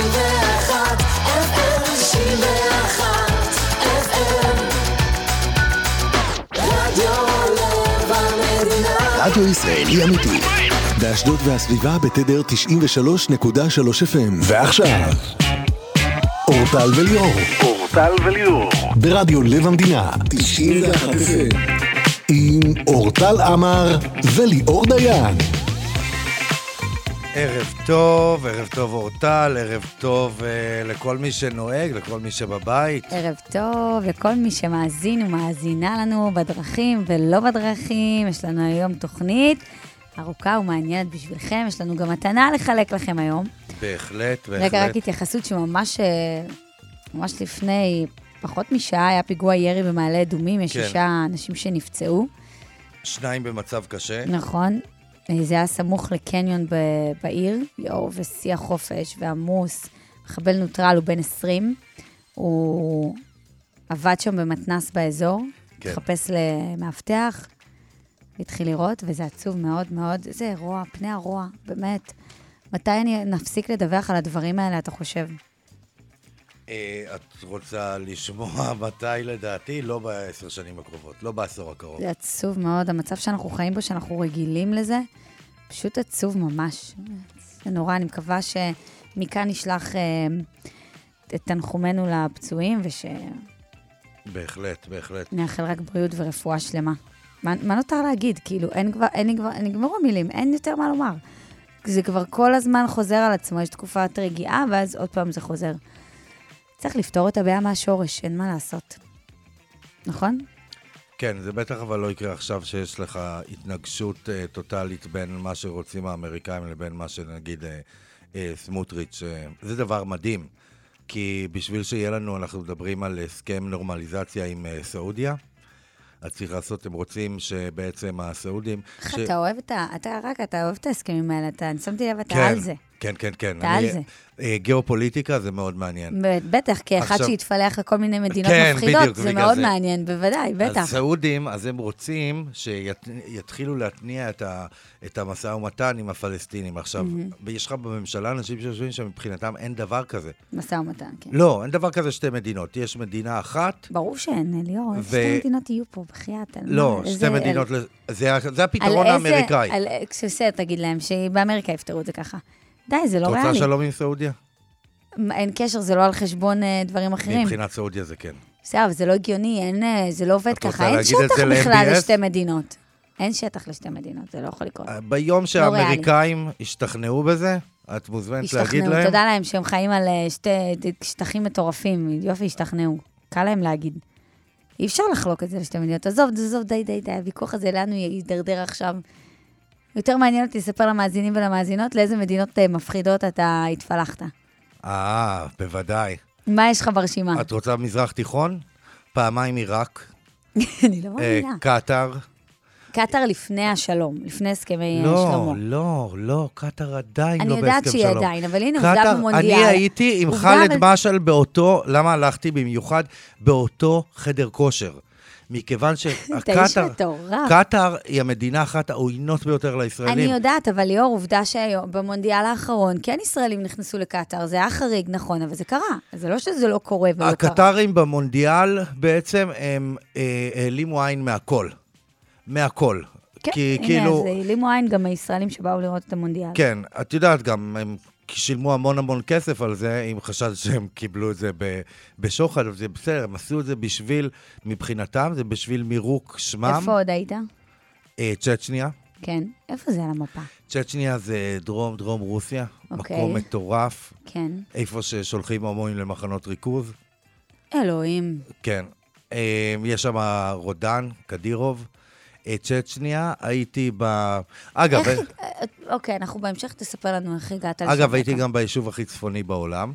91, FM 91, FM. רדיו לב המדינה. רדיו ישראלי אמיתי. באשדוד והסביבה בתדר 93.3 FM. ועכשיו, אורטל וליאור. אורטל וליאור. ברדיו לב המדינה. 91 FM. עם אורטל עמר וליאור דיין. ערב טוב, ערב טוב אורטל, ערב טוב uh, לכל מי שנוהג, לכל מי שבבית. ערב טוב לכל מי שמאזין ומאזינה לנו בדרכים ולא בדרכים. יש לנו היום תוכנית ארוכה ומעניינת בשבילכם. יש לנו גם מתנה לחלק לכם היום. בהחלט, בהחלט. רגע, רק התייחסות שממש אה, ממש לפני פחות משעה היה פיגוע ירי במעלה אדומים, יש כן. שישה אנשים שנפצעו, שניים במצב קשה. נכון? זה היה סמוך לקניון ב- בעיר, יואו, ושיא החופש ועמוס. מחבל נוטרל, הוא בן 20. הוא עבד שם במתנס באזור, כן. התחפש למאבטח, התחיל לראות, וזה עצוב מאוד מאוד. איזה רוע, פני הרוע, באמת. מתי אני נפסיק לדווח על הדברים האלה, אתה חושב? אה, את רוצה לשמוע מתי לדעתי? לא בעשר שנים הקרובות, לא בעשור הקרוב. זה עצוב מאוד, המצב שאנחנו חיים בו, שאנחנו רגילים לזה, פשוט עצוב ממש. זה נורא, אני מקווה שמכאן נשלח אה, את תנחומינו לפצועים, בהחלט, בהחלט. ושנאחל רק בריאות ורפואה שלמה. מה, מה נותר להגיד? כאילו, אין כבר, אין לי כבר, נגמרו המילים, אין יותר מה לומר. זה כבר כל הזמן חוזר על עצמו, יש תקופת רגיעה, ואז עוד פעם זה חוזר. צריך לפתור את הבעיה מהשורש, אין מה לעשות. נכון? כן, זה בטח אבל לא יקרה עכשיו שיש לך התנגשות אה, טוטאלית בין מה שרוצים האמריקאים לבין מה שנגיד אה, אה, סמוטריץ'. אה, זה דבר מדהים, כי בשביל שיהיה לנו, אנחנו מדברים על הסכם נורמליזציה עם אה, סעודיה. אז צריך לעשות, הם רוצים שבעצם הסעודים... איך ש- אתה אוהב את ה... אתה רק, אתה אוהב את ההסכמים האלה, אתה, אני שמתי לב, אתה כן, על זה. כן, כן, כן. אתה על זה. אה, גיאופוליטיקה זה מאוד מעניין. בטח, כאחד עכשיו- שהתפלח לכל מיני מדינות כן, מפחידות, בדיוק, זה מאוד זה. מעניין, בוודאי, בטח. הסעודים, אז הם רוצים שיתחילו להתניע את, ה, את המשא ומתן עם הפלסטינים. עכשיו, ויש לך בממשלה אנשים שיושבים שמבחינתם אין דבר כזה. משא ומתן, כן. לא, אין דבר כזה שתי מדינות. יש מדינה אחת, ברור שאין, ליאור, איזה ו- שתי מדינות יהיו פה, בחייאת. על לא, מה, איזה- שתי על- מדינות, ל- זה, זה על הפתרון איזה- האמריקאי. על- כשבסדר, תגיד להם שבאמריקה יפתרו את זה ככה. די, זה את לא רוצה ריאלי. שלום עם סעודיה? אין קשר, זה לא על חשבון אה, דברים אחרים. מבחינת סעודיה זה כן. בסדר, אבל זה לא הגיוני, אין, אה, זה לא עובד את רוצה ככה. אין את שטח בכלל? לשתי מדינות. אין שטח לשתי מדינות, זה לא יכול לקרות. ביום לא שהאמריקאים ישתכנעו בזה, את מוזמנת להגיד השתכנעו, להם. תודה להם שהם חיים על אה, שתי שטחים מטורפים, יופי, השתכנעו. קל להם להגיד. אי אפשר לחלוק את זה לשתי מדינות. עזוב, עזוב, די, די, די, הוויכוח הזה, לאן הוא יידרדר עכשיו? יותר מעניין אותי לספר למאזינים ולמאזינות לאיזה מדינות אה, מפחידות אתה התפלחת. אה, בוודאי. מה יש לך ברשימה? את רוצה מזרח תיכון? פעמיים עיראק, אני לא אה, מאמינה. קטאר. קטאר לפני השלום, לפני הסכמי לא, שלמה. לא, לא, קטאר עדיין אני לא יודעת בהסכם שהיא שלום. עדיין, אבל הנה, עובדה במונדיאל. אני הייתי עם ח'אלד משעל באותו, למה הלכתי במיוחד? באותו חדר כושר. מכיוון שקטאר. קטאר היא המדינה אחת העוינות ביותר לישראלים. אני יודעת, אבל ליאור, עובדה שהיום, במונדיאל האחרון, כן ישראלים נכנסו לקטאר, זה היה חריג, נכון, אבל זה קרה. זה לא שזה לא קורה ולא קרה. הקטרים במונדיאל בעצם הם אה, העלימו עין מהכל. מהכל. כן, כי הנה, כאילו... אז העלימו עין גם הישראלים שבאו לראות את המונדיאל. כן, את יודעת גם, הם שילמו המון המון כסף על זה, עם חשד שהם קיבלו את זה בשוחד, אבל זה בסדר, הם עשו את זה בשביל, מבחינתם, זה בשביל מירוק שמם. איפה עוד היית? אה, צ'צ'ניה. כן. איפה זה על המפה? צ'צ'ניה זה דרום, דרום רוסיה. אוקיי. מקום מטורף, כן. איפה ששולחים הומואים למחנות ריכוז. אלוהים. כן. אה, יש שם רודן, קדירוב. אה, צ'צ'ניה, הייתי ב... אגב, איך... אה, אוקיי, אנחנו בהמשך תספר לנו איך הגעת לשם. אגב, הייתי. גם ביישוב הכי צפוני בעולם.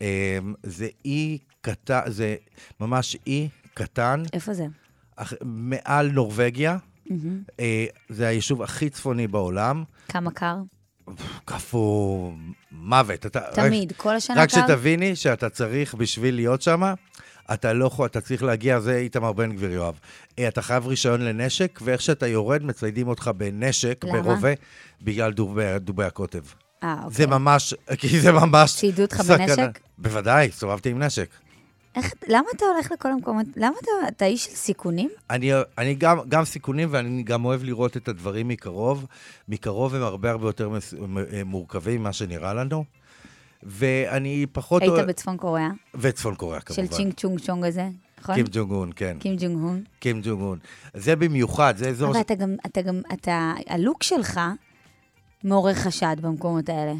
אמ, זה אי קטן, זה ממש אי קטן, איפה זה? מעל נורבגיה. אה, זה היישוב הכי צפוני בעולם. כמה קר? קפוא מוות. אתה, תמיד, כל השנה רק קר? שתביני שאתה צריך, בשביל להיות שם, אתה לא יכול, אתה צריך להגיע, זה איתמר בן גביר, יואב. אה, אתה חייב רישיון לנשק, ואיך שאתה יורד, מציידים אותך בנשק, למה? ברובה, בגלל דובי, דובי הקוטב. אה, אוקיי. זה ממש, כי זה ממש... ציידו אותך. בנשק? בוודאי, הסתובבתי עם נשק. איך, למה אתה הולך לכל המקומות? למה אתה, אתה איש של סיכונים? אני, אני גם, גם סיכונים, ואני גם אוהב לראות את הדברים מקרוב. מקרוב הם הרבה הרבה יותר אה, מורכבים ממה שנראה לנו. ואני פחות... היית בצפון קוריאה? וצפון קוריאה, כמובן. של צ'ינג צ'ונג צ'ונג הזה, נכון? קים ג'ונג און, כן. קים ג'ונג הון. קים ג'ונג און. זה במיוחד, זה אזור... אבל אתה גם, אתה גם, אתה, הלוק שלך מעורר חשד במקומות האלה.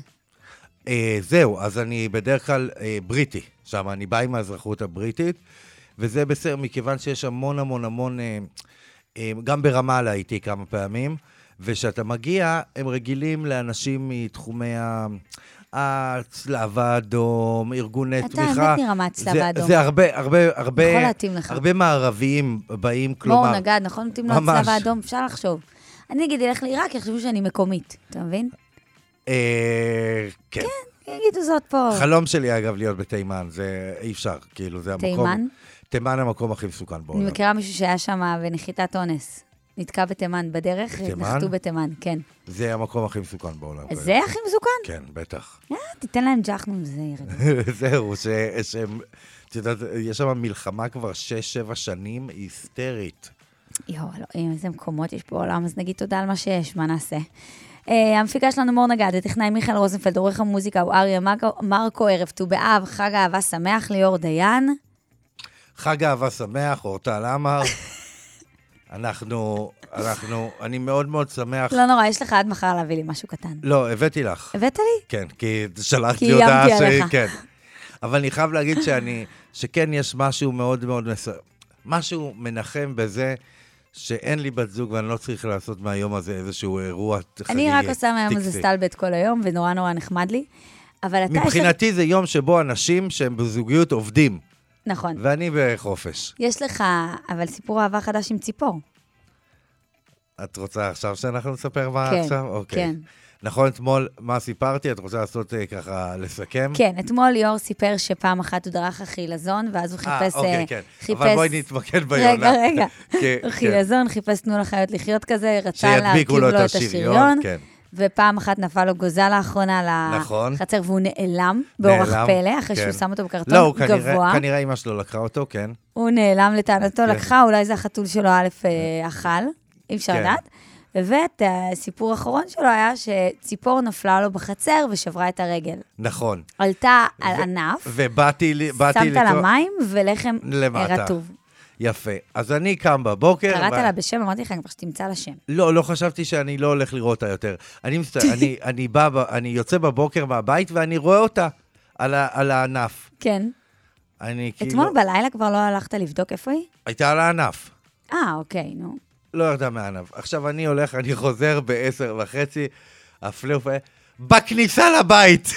אה, זהו, אז אני בדרך כלל אה, בריטי. שם אני בא עם האזרחות הבריטית, וזה בסדר, מכיוון שיש המון המון המון... אה, אה, גם ברמאללה הייתי כמה פעמים, וכשאתה מגיע, הם רגילים לאנשים מתחומי ה... הצלב האדום, ארגוני אתה תמיכה. האמת נראה מהצלב זה- האדום. זה הרבה, הרבה, הרבה... יכול להתאים לך. הרבה מערביים באים, מור כלומר... נגד, נכון? מתאים לו. הצלב האדום, אפשר לחשוב. אני נגיד אלך לעיראק, יחשבו שאני מקומית, אתה מבין? אה, כן. יגידו זאת פה. חלום שלי, אגב, להיות בתימן, זה אי אפשר, כאילו, זה המקום... תימן? תימן המקום הכי מסוכן אני בעולם. מכירה מישהו שהיה שם בנחיתת אונס. נתקע בתימן בדרך? נחתו בתימן, כן. זה המקום הכי מסוכן בעולם. זה הכי מסוכן? כן, בטח. אה, תיתן להם ג'חנון, זה ירד. זהו, שהם... את יודעת, יש שם מלחמה כבר 6-7 שנים היסטרית. יואו, אלוהים, איזה מקומות יש בעולם, אז נגיד תודה על מה שיש, מה נעשה? Uh, המפיקה שלנו מור נגד, הטכנאי מיכאל רוזנפלד, עורך המוזיקה הוא אריה מרקו, ערב ט"ו באב, חג אהבה שמח, ליאור דיין. חג אהבה שמח, אורטל עמר. אנחנו, אנחנו, אני מאוד מאוד שמח. לא נורא, יש לך עד מחר להביא לי משהו קטן. לא, הבאתי לך. הבאת לי? כן, כי שלחת כי לי הודעה איימתי ש... עליך. כן. אבל אני חייב להגיד שאני, שכן יש משהו מאוד מאוד, מס... משהו מנחם בזה שאין לי בת זוג ואני לא צריך לעשות מהיום הזה איזשהו אירוע חגיגי. אני רק עושה מהיום הזה. סטלבט כל היום, ונורא נורא נחמד לי. אבל אתה... מבחינתי זה יום שבו אנשים שהם בזוגיות עובדים, נכון. ואני בחופש. יש לך, אבל סיפור אהבה חדש עם ציפור. את רוצה עכשיו שאנחנו נספר מה כן, עכשיו? אוקיי. כן. נכון, אתמול, מה סיפרתי? את רוצה לעשות אה, ככה, לסכם? כן, אתמול ליאור סיפר שפעם אחת הוא דרך החילזון, ואז הוא אה, חיפש... אוקיי, אה, כן. חיפש... אבל בואי נתמקד ביונה. רגע, רגע. כן, הוא כן. חילזון, חיפש תנו לחיות לחיות כזה, רצה להרכיב לו את השריון, כן. ופעם אחת נפל לו גוזל לאחרונה נכון. לחצר, והוא נאלם באורח נעלם, פלא, אחרי כן. שהוא שם אותו בקרטון לא, הוא כנראה, גבוה. כנראה אימא שלו לקחה אותו, כן. הוא נעלם לטענתו, כן. לקחה, אולי זה החתול שלו א' אה, אכל, אי אפשר כן. לדעת. ואת הסיפור האחרון שלו היה שציפור נפלה לו בחצר ושברה את הרגל. נכון. עלתה על ענף, ובאתי שמת לה מים ולחם. רטוב. יפה. אז אני קם בבוקר... קראת ו- לה בשם, אמרתי לך, אני כבר שתמצא לה שם. לא, לא חשבתי שאני לא הולך לראות אותה יותר. אני, מסת... אני, אני, בא, אני יוצא בבוקר מהבית ואני רואה אותה על, ה... על הענף. כן. אני כאילו... אתמול בלילה כבר לא הלכת לבדוק איפה היא? הייתה על הענף. אה, אוקיי, נו. לא ירדה מהענף. עכשיו אני הולך, אני חוזר בעשר וחצי, הפלא ופלא, בכניסה לבית.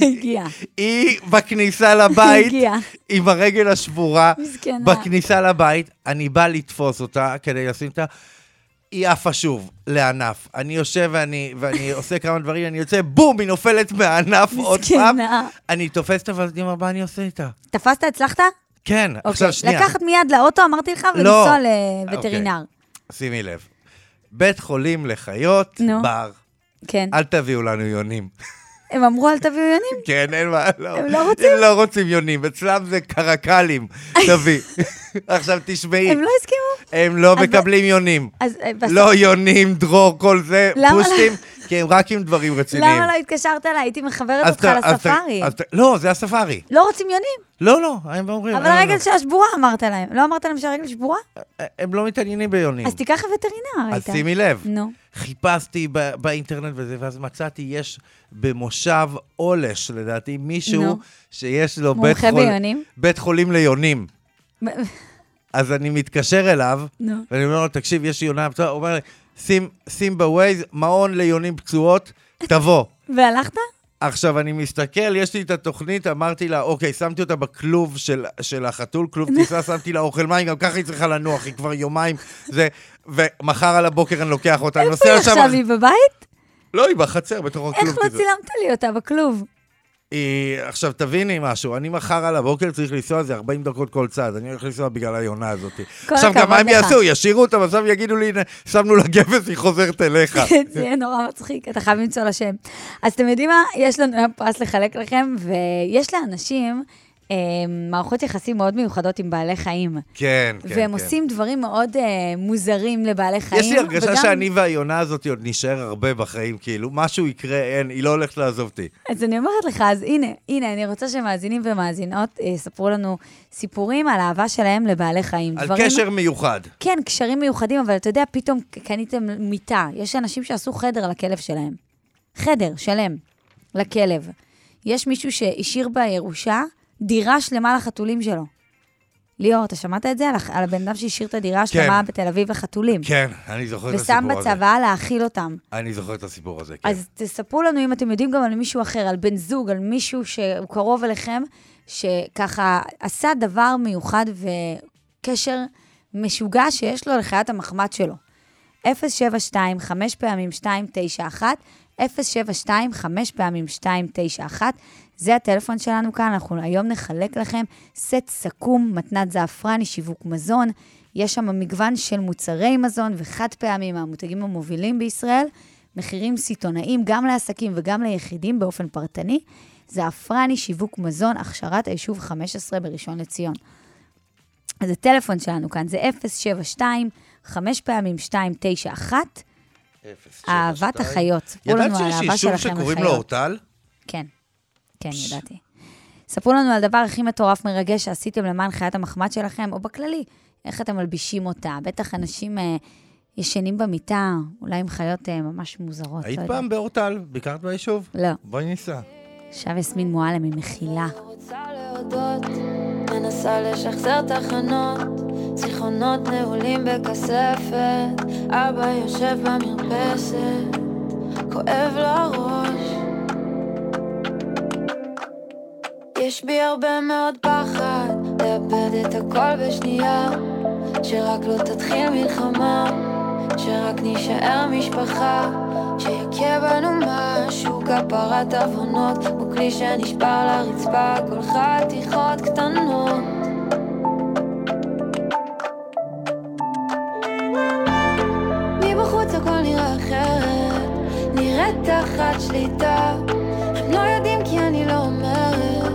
הגיע. היא בכניסה לבית, הגיעה. עם הרגל השבורה, מסכנה. בכניסה לבית, אני בא לתפוס אותה כדי לשים אותה, היא עפה שוב לענף. אני יושב ואני, ואני עושה כמה דברים, אני יוצא, בום, היא נופלת מהענף עוד פעם. מסכנה. אני תופס אותה, ואז מה אני עושה איתה? תפסת, הצלחת? כן, עכשיו שנייה, לקחת מיד לאוטו, אמרתי לך, לא. ולנסוע לווטרינר. שימי לב. בית חולים לחיות, נו. בר, כן. אל תביאו לנו יונים. הם אמרו, אל תביאו יונים? כן, אין מה, לא. הם לא רוצים? הם לא רוצים יונים, אצלם זה קרקלים, תביא. עכשיו תשמעי, הם לא הסכימו? הם לא מקבלים יונים. אה, לא יונים, דרור, כל זה, למה לא? הם רק עם דברים רציניים. למה לא התקשרת אליי? הייתי מחברת אותך לספארי. לא, זה הספארי. לא רוצים יונים, לא, לא, הם אומרים... אבל אין לנו. הרגל שלה שבורה, אמרת להם. לא אמרת להם שהרגל שבורה? הם לא מתעניינים ביונים. אז תיקח לווטרינר, אז. שימי לב, נו. חיפשתי באינטרנט וזה, ואז מצאתי, יש במושב עולש, לדעתי, מישהו. שיש לו בית מומחה חול- ביונים. בית חולים ליונים. אז אני מתקשר אליו. ואני אומר לו, תקשיב, יש יונה הוא אומר לי, שים, שים בווייז, מעון ליונים פצועות, תבוא. והלכת? עכשיו, אני מסתכל, יש לי את התוכנית, אמרתי לה, אוקיי, שמתי אותה בכלוב של, של החתול, כלוב טיסה, שמתי לה אוכל מים, גם ככה היא צריכה לנוח, היא כבר יומיים, זה, ומחר על הבוקר אני לוקח אותה, אני איפה נוסע היא לשם... עכשיו? היא בבית? לא, היא בחצר, בתוך הכלוב איך לא. צילמת לי אותה בכלוב? אה, עכשיו, תביני משהו, אני מחר על הבוקר צריך לנסוע, זה 40 דקות כל צעד, אני הולך לנסוע בגלל היונה הזאת. עכשיו, גם מה הם. יעשו? ישירו אותה, בסוף יגידו לי, הנה, שמנו לה גבס, היא חוזרת אליך. זה יהיה נורא מצחיק, אתה חייב למצוא לה שם. אז אתם יודעים מה? יש לנו פרס לחלק לכם, ויש לאנשים מערכות יחסים מאוד מיוחדות עם בעלי חיים. כן, כן, והם כן. עושים דברים מאוד אה, מוזרים לבעלי חיים. יש לי הרגשה וגם- שאני והיונה הזאת עוד נשאר הרבה בחיים, כאילו, משהו יקרה, אין, היא לא הולכת לעזוב אותי. אז אני אומרת לך, אז הנה, הנה, אני רוצה שמאזינים ומאזינות אה, יספרו לנו סיפורים על אהבה שלהם לבעלי חיים. על דברים- קשר מיוחד. כן, קשרים מיוחדים, אבל אתה יודע, פתאום קניתם מיטה. יש אנשים שעשו חדר לכלב שלהם. חדר שלם לכלב. יש מישהו שהשאיר בירושה דירה שלמה לחתולים שלו. ליאור, אתה שמעת את זה? על, על הבן אדם שהשאיר את הדירה השלמה בתל אביב לחתולים. כן, אני זוכר את ושם הסיפור הזה. בצוואה להאכיל אותם. אני זוכר את הסיפור הזה, כן. אז תספרו לנו אם אתם יודעים גם על מישהו אחר, על בן זוג, על מישהו שהוא קרוב אליכם, שככה עשה דבר מיוחד וקשר משוגע שיש לו לחיית המחמד שלו. 072, 5 פעמים 291, 072, 5 פעמים 291. זה הטלפון שלנו כאן, אנחנו היום נחלק לכם סט סכו"ם, מתנת זעפרני, שיווק מזון. יש שם מגוון של מוצרי מזון וחד פעמים מהמותגים המובילים בישראל. מחירים סיטונאיים גם לעסקים וגם ליחידים באופן פרטני. זעפרני, שיווק מזון, הכשרת היישוב 15 בראשון לציון. אז הטלפון שלנו כאן זה 072, 5 פעמים 291, אהבת החיות. ידעת שיש יישוב שקוראים לו. אורטל? כן, כן, ידעתי. ספרו לנו על הדבר הכי מטורף מרגש שעשיתם למען חיית המחמד שלכם, או בכללי, איך אתם מלבישים אותה. בטח אנשים אה, ישנים במיטה, אולי עם חיות אה, ממש מוזרות. היית לא פעם באורטל? ביקרת ביישוב? לא. בואי ניסע. עכשיו יסמין מועלם היא מכילה. רוצה להודות, מנסה לשחזר תחנות, זיכרונות נעולים בכספת, אבא יושב במרפסת, כואב לו הראש. יש בי הרבה מאוד פחד, לאבד את הכל בשנייה, שרק לא תתחיל מלחמה, שרק נישאר משפחה, שיכה בנו משהו, כפרת עוונות, הוא כלי שנשבר לרצפה, כל חתיכות קטנות. מבחוץ הכל נראה אחרת, נראית תחת שליטה. הם לא יודעים כי אני לא אומרת,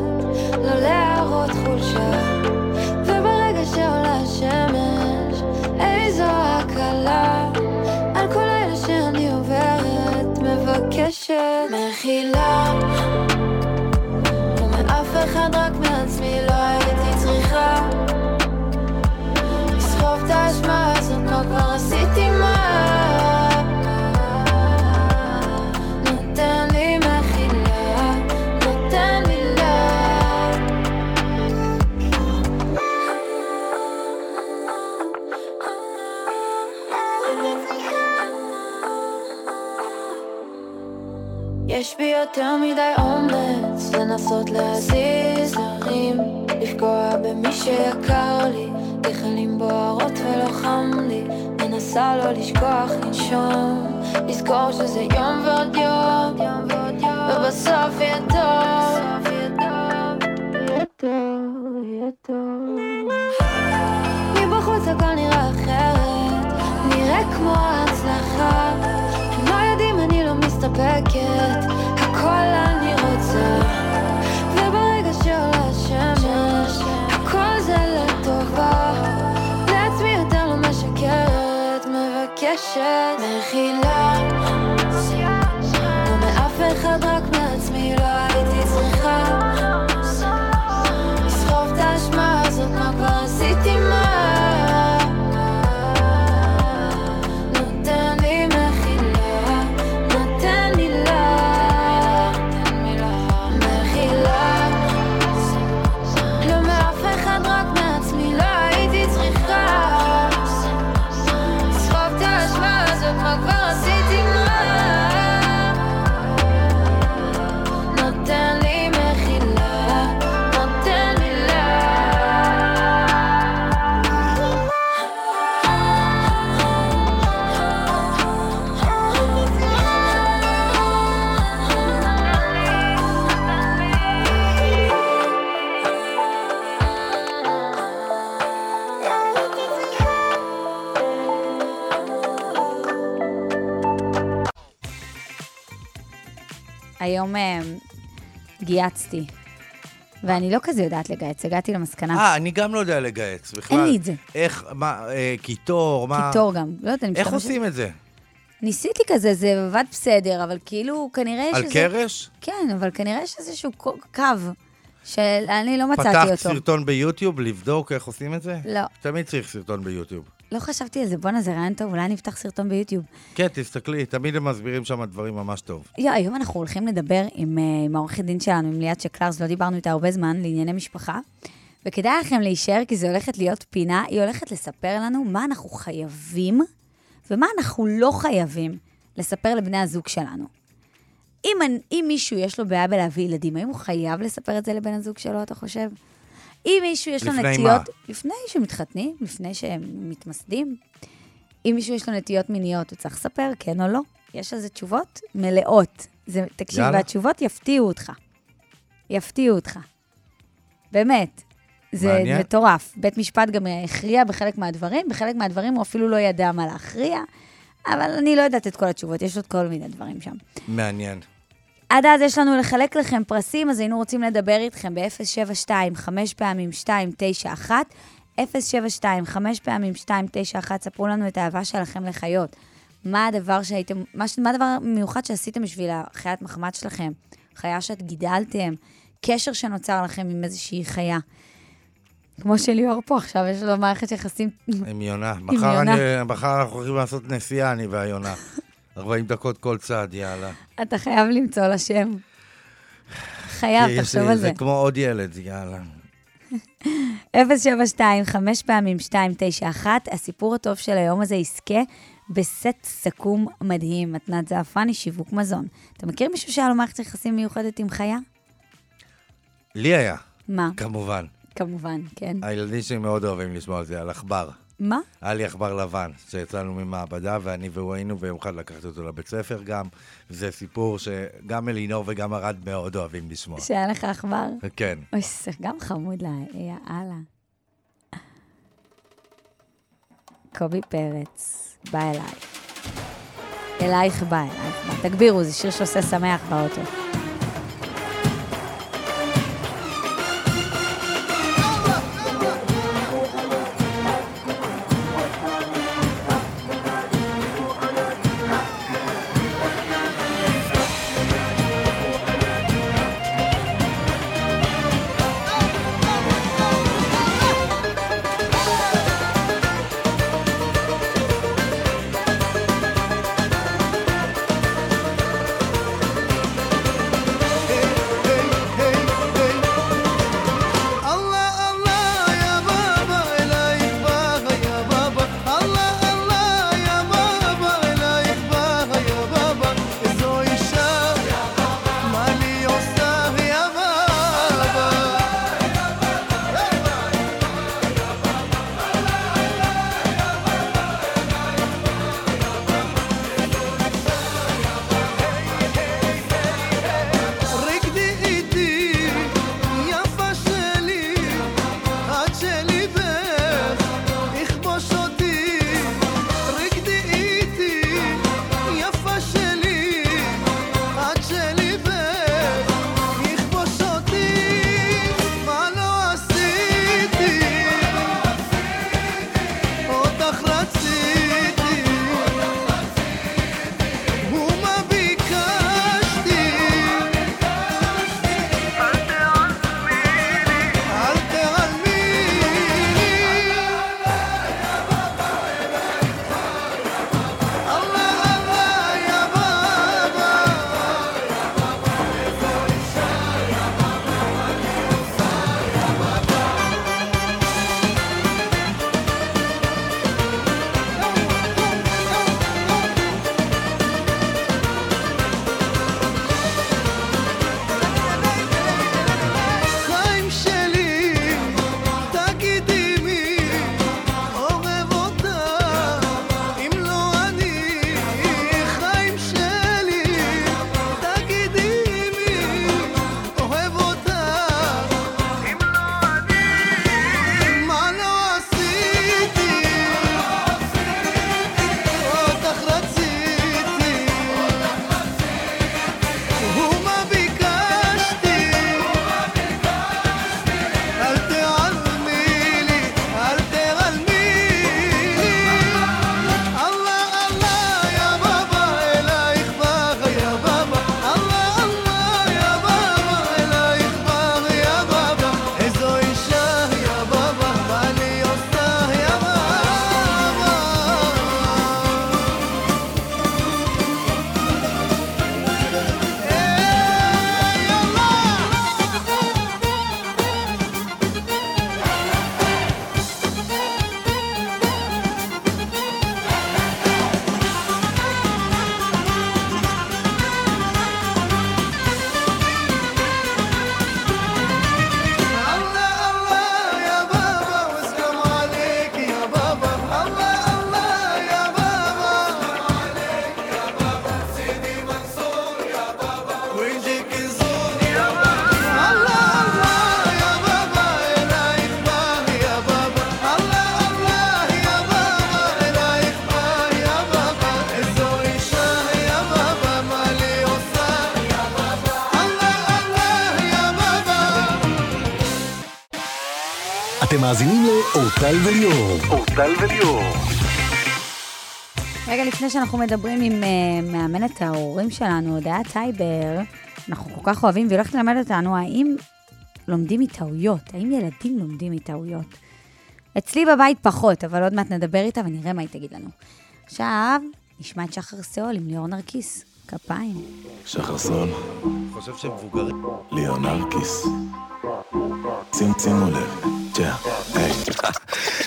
לא להראות מבקשת מחילה. לא מאף אחד, רק מעצמי, לא הייתי צריכה. לסחוב את האשמה הזאת, כבר עשיתי מה? יש בי יותר מדי אומץ לנסות להזיז הרים, לפגוע במי שיקר לי, גחלים בוערות ולא חם לי, מנסה לא לשכוח לנשום, לזכור שזה יום ועוד יום, ובסוף יהיה טוב, יהיה טוב, יהיה טוב. היום אה, גייצתי. ואני לא כזה יודעת לגייץ, הגעתי למסקנה. אה, אני גם לא יודע לגייץ בכלל. אין לי את זה. איך, מה, אה, קיטור, מה... קיטור גם. לא יודעת, אני איך משתמשת- עושים את זה? ניסיתי כזה, זה עבד בסדר, אבל כאילו, כנראה יש על. קרש? כן, אבל כנראה יש איזשהו קו- שאני לא מצאתי פתחת אותו. סרטון ביוטיוב לבדוק איך עושים את זה? לא, תמיד צריך סרטון ביוטיוב. לא חשבתי על זה. בואנה, זה רעיון טוב, אולי אני אפתח סרטון ביוטיוב. כן, תסתכלי, תמיד הם מסבירים שם דברים ממש טוב. יו, היום אנחנו הולכים לדבר עם, אה, עם העורכת דין שלנו, עם ליאת שקלרס, לא דיברנו איתה הרבה זמן, לענייני משפחה. וכדאי לכם להישאר, כי זו הולכת להיות פינה, היא הולכת לספר לנו מה אנחנו חייבים ומה אנחנו לא חייבים לספר לבני הזוג שלנו. אם, אם מישהו יש לו בעיה בלהביא ילדים, האם הוא חייב לספר את זה לבן הזוג שלו, אתה חושב? אם מישהו יש לו נטיות... מה? לפני שמתחתנים, לפני שהם מתמסדים. אם מישהו יש לו נטיות מיניות, הוא צריך לספר, כן או לא? יש על זה תשובות מלאות. זה, תקשיב, יאללה. והתשובות יפתיעו אותך. יפתיעו אותך. באמת. זה מעניין. מטורף. בית משפט גם הכריע בחלק מהדברים, בחלק מהדברים הוא אפילו לא ידע מה להכריע, אבל אני לא יודעת את כל התשובות, יש עוד כל מיני דברים שם. מעניין. עד אז יש לנו לחלק לכם פרסים, אז היינו רוצים לדבר איתכם ב-072, 5 פעמים 291, 072, 5 פעמים 291, ספרו לנו את האהבה שלכם לחיות. מה הדבר שהייתם, מה, מה הדבר המיוחד שעשיתם בשביל החיית מחמד שלכם? חיה שאת גידלתם, קשר שנוצר לכם עם איזושהי חיה. כמו שליאור פה עכשיו, יש לו מערכת יחסים עם יונה. מחר. אני- מחר אנחנו הולכים לעשות נסיעה, אני והיונה. 40 דקות כל צד, יאללה. אתה חייב למצוא לה שם. חייב, תחשוב על זה. זה כמו עוד ילד, יאללה. 072, 5 פעמים 291, הסיפור הטוב של היום הזה יזכה בסט סכו"ם מדהים, מתנת זעפרני, שיווק מזון. אתה מכיר מישהו שהיה לו מערכת יחסים מיוחדת עם חיה? לי היה, מה? כמובן. כמובן, כן. הילדים שלי מאוד אוהבים לשמוע על זה, על עכבר. מה? היה לי עכבר לבן, שיצאנו ממעבדה, ואני והוא היינו, ויום אחד לקחתי אותו לבית ספר גם. זה סיפור שגם אלינור וגם ארד מאוד אוהבים לשמוע. שהיה לך עכבר? כן. אוי, זה גם חמוד לה, יאללה. קובי פרץ, בא אליי. אלייך בא, אלייך בא. תגבירו, זה שיר שעושה שמח באוטו. מאזינים לאורטל וליאור. אורטל וליאור. רגע לפני שאנחנו מדברים עם uh, מאמנת ההורים שלנו, הודיה טייבר, אנחנו כל כך אוהבים, והיא הולכת ללמד אותנו האם לומדים מטעויות, האם ילדים לומדים מטעויות. אצלי בבית פחות, אבל עוד מעט נדבר איתה ונראה מה היא תגיד לנו. עכשיו, נשמע את שחר סאול עם ליאור נרקיס. כפיים. שחר סאול, חושב שהם מבוגרים. ליאור נרקיס. שימו לב, ג'ה, היי,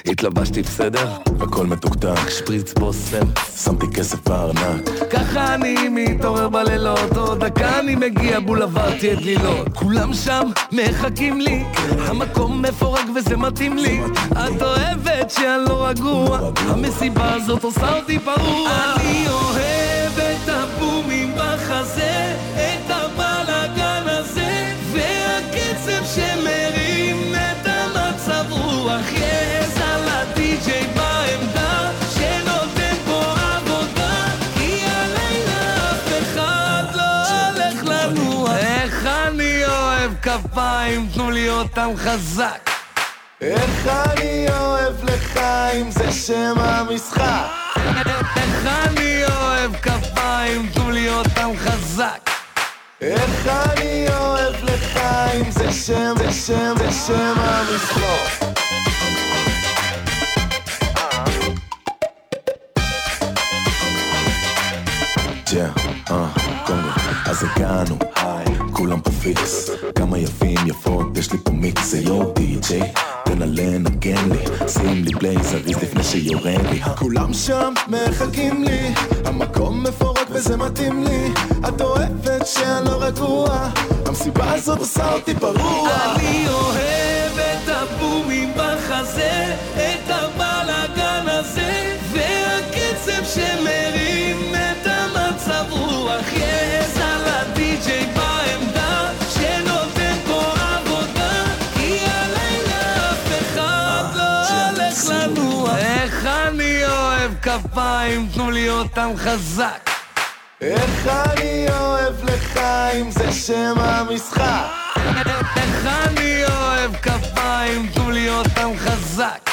התלבשתי בסדר? הכל מתוקתק, שפריץ בושם. שמתי כסף בארנק, ככה אני מתעורר בלילות, עוד דקה אני מגיע בול עברתי את לילות. כולם שם מחכים לי, המקום מפורק וזה מתאים לי. את אוהבת שאני לא רגוע, המסיבה הזאת עושה אותי פרוע. אני אוהב את הבומים בחזה, כפיים, תנו לי אותם חזק. איך אני אוהב לחיים, זה שם המשחק. איך אני אוהב כפיים, תנו לי אותם חזק. איך אני אוהב לחיים, זה שם, זה שם, זה שם המשחק. ג'ה, אה, קונגו, אז הגענו, היי, כולם פה פיקס, כמה יפים יפות, יש לי פה מיקס, יו די-ג'יי, תן לה לנגן לי, שים לי בלייזריז לפני שיורד לי, כולם שם מחכים לי, המקום מפורק וזה מתאים לי, את אוהבת שאני לא רגוע, המסיבה הזאת עושה אותי פרוע. אני אוהב את הבומים בחזה, את אותם חזק. איך אני אוהב לחיים, זה שם המשחק. איך אני אוהב כפיים, תנו לי אותם חזק.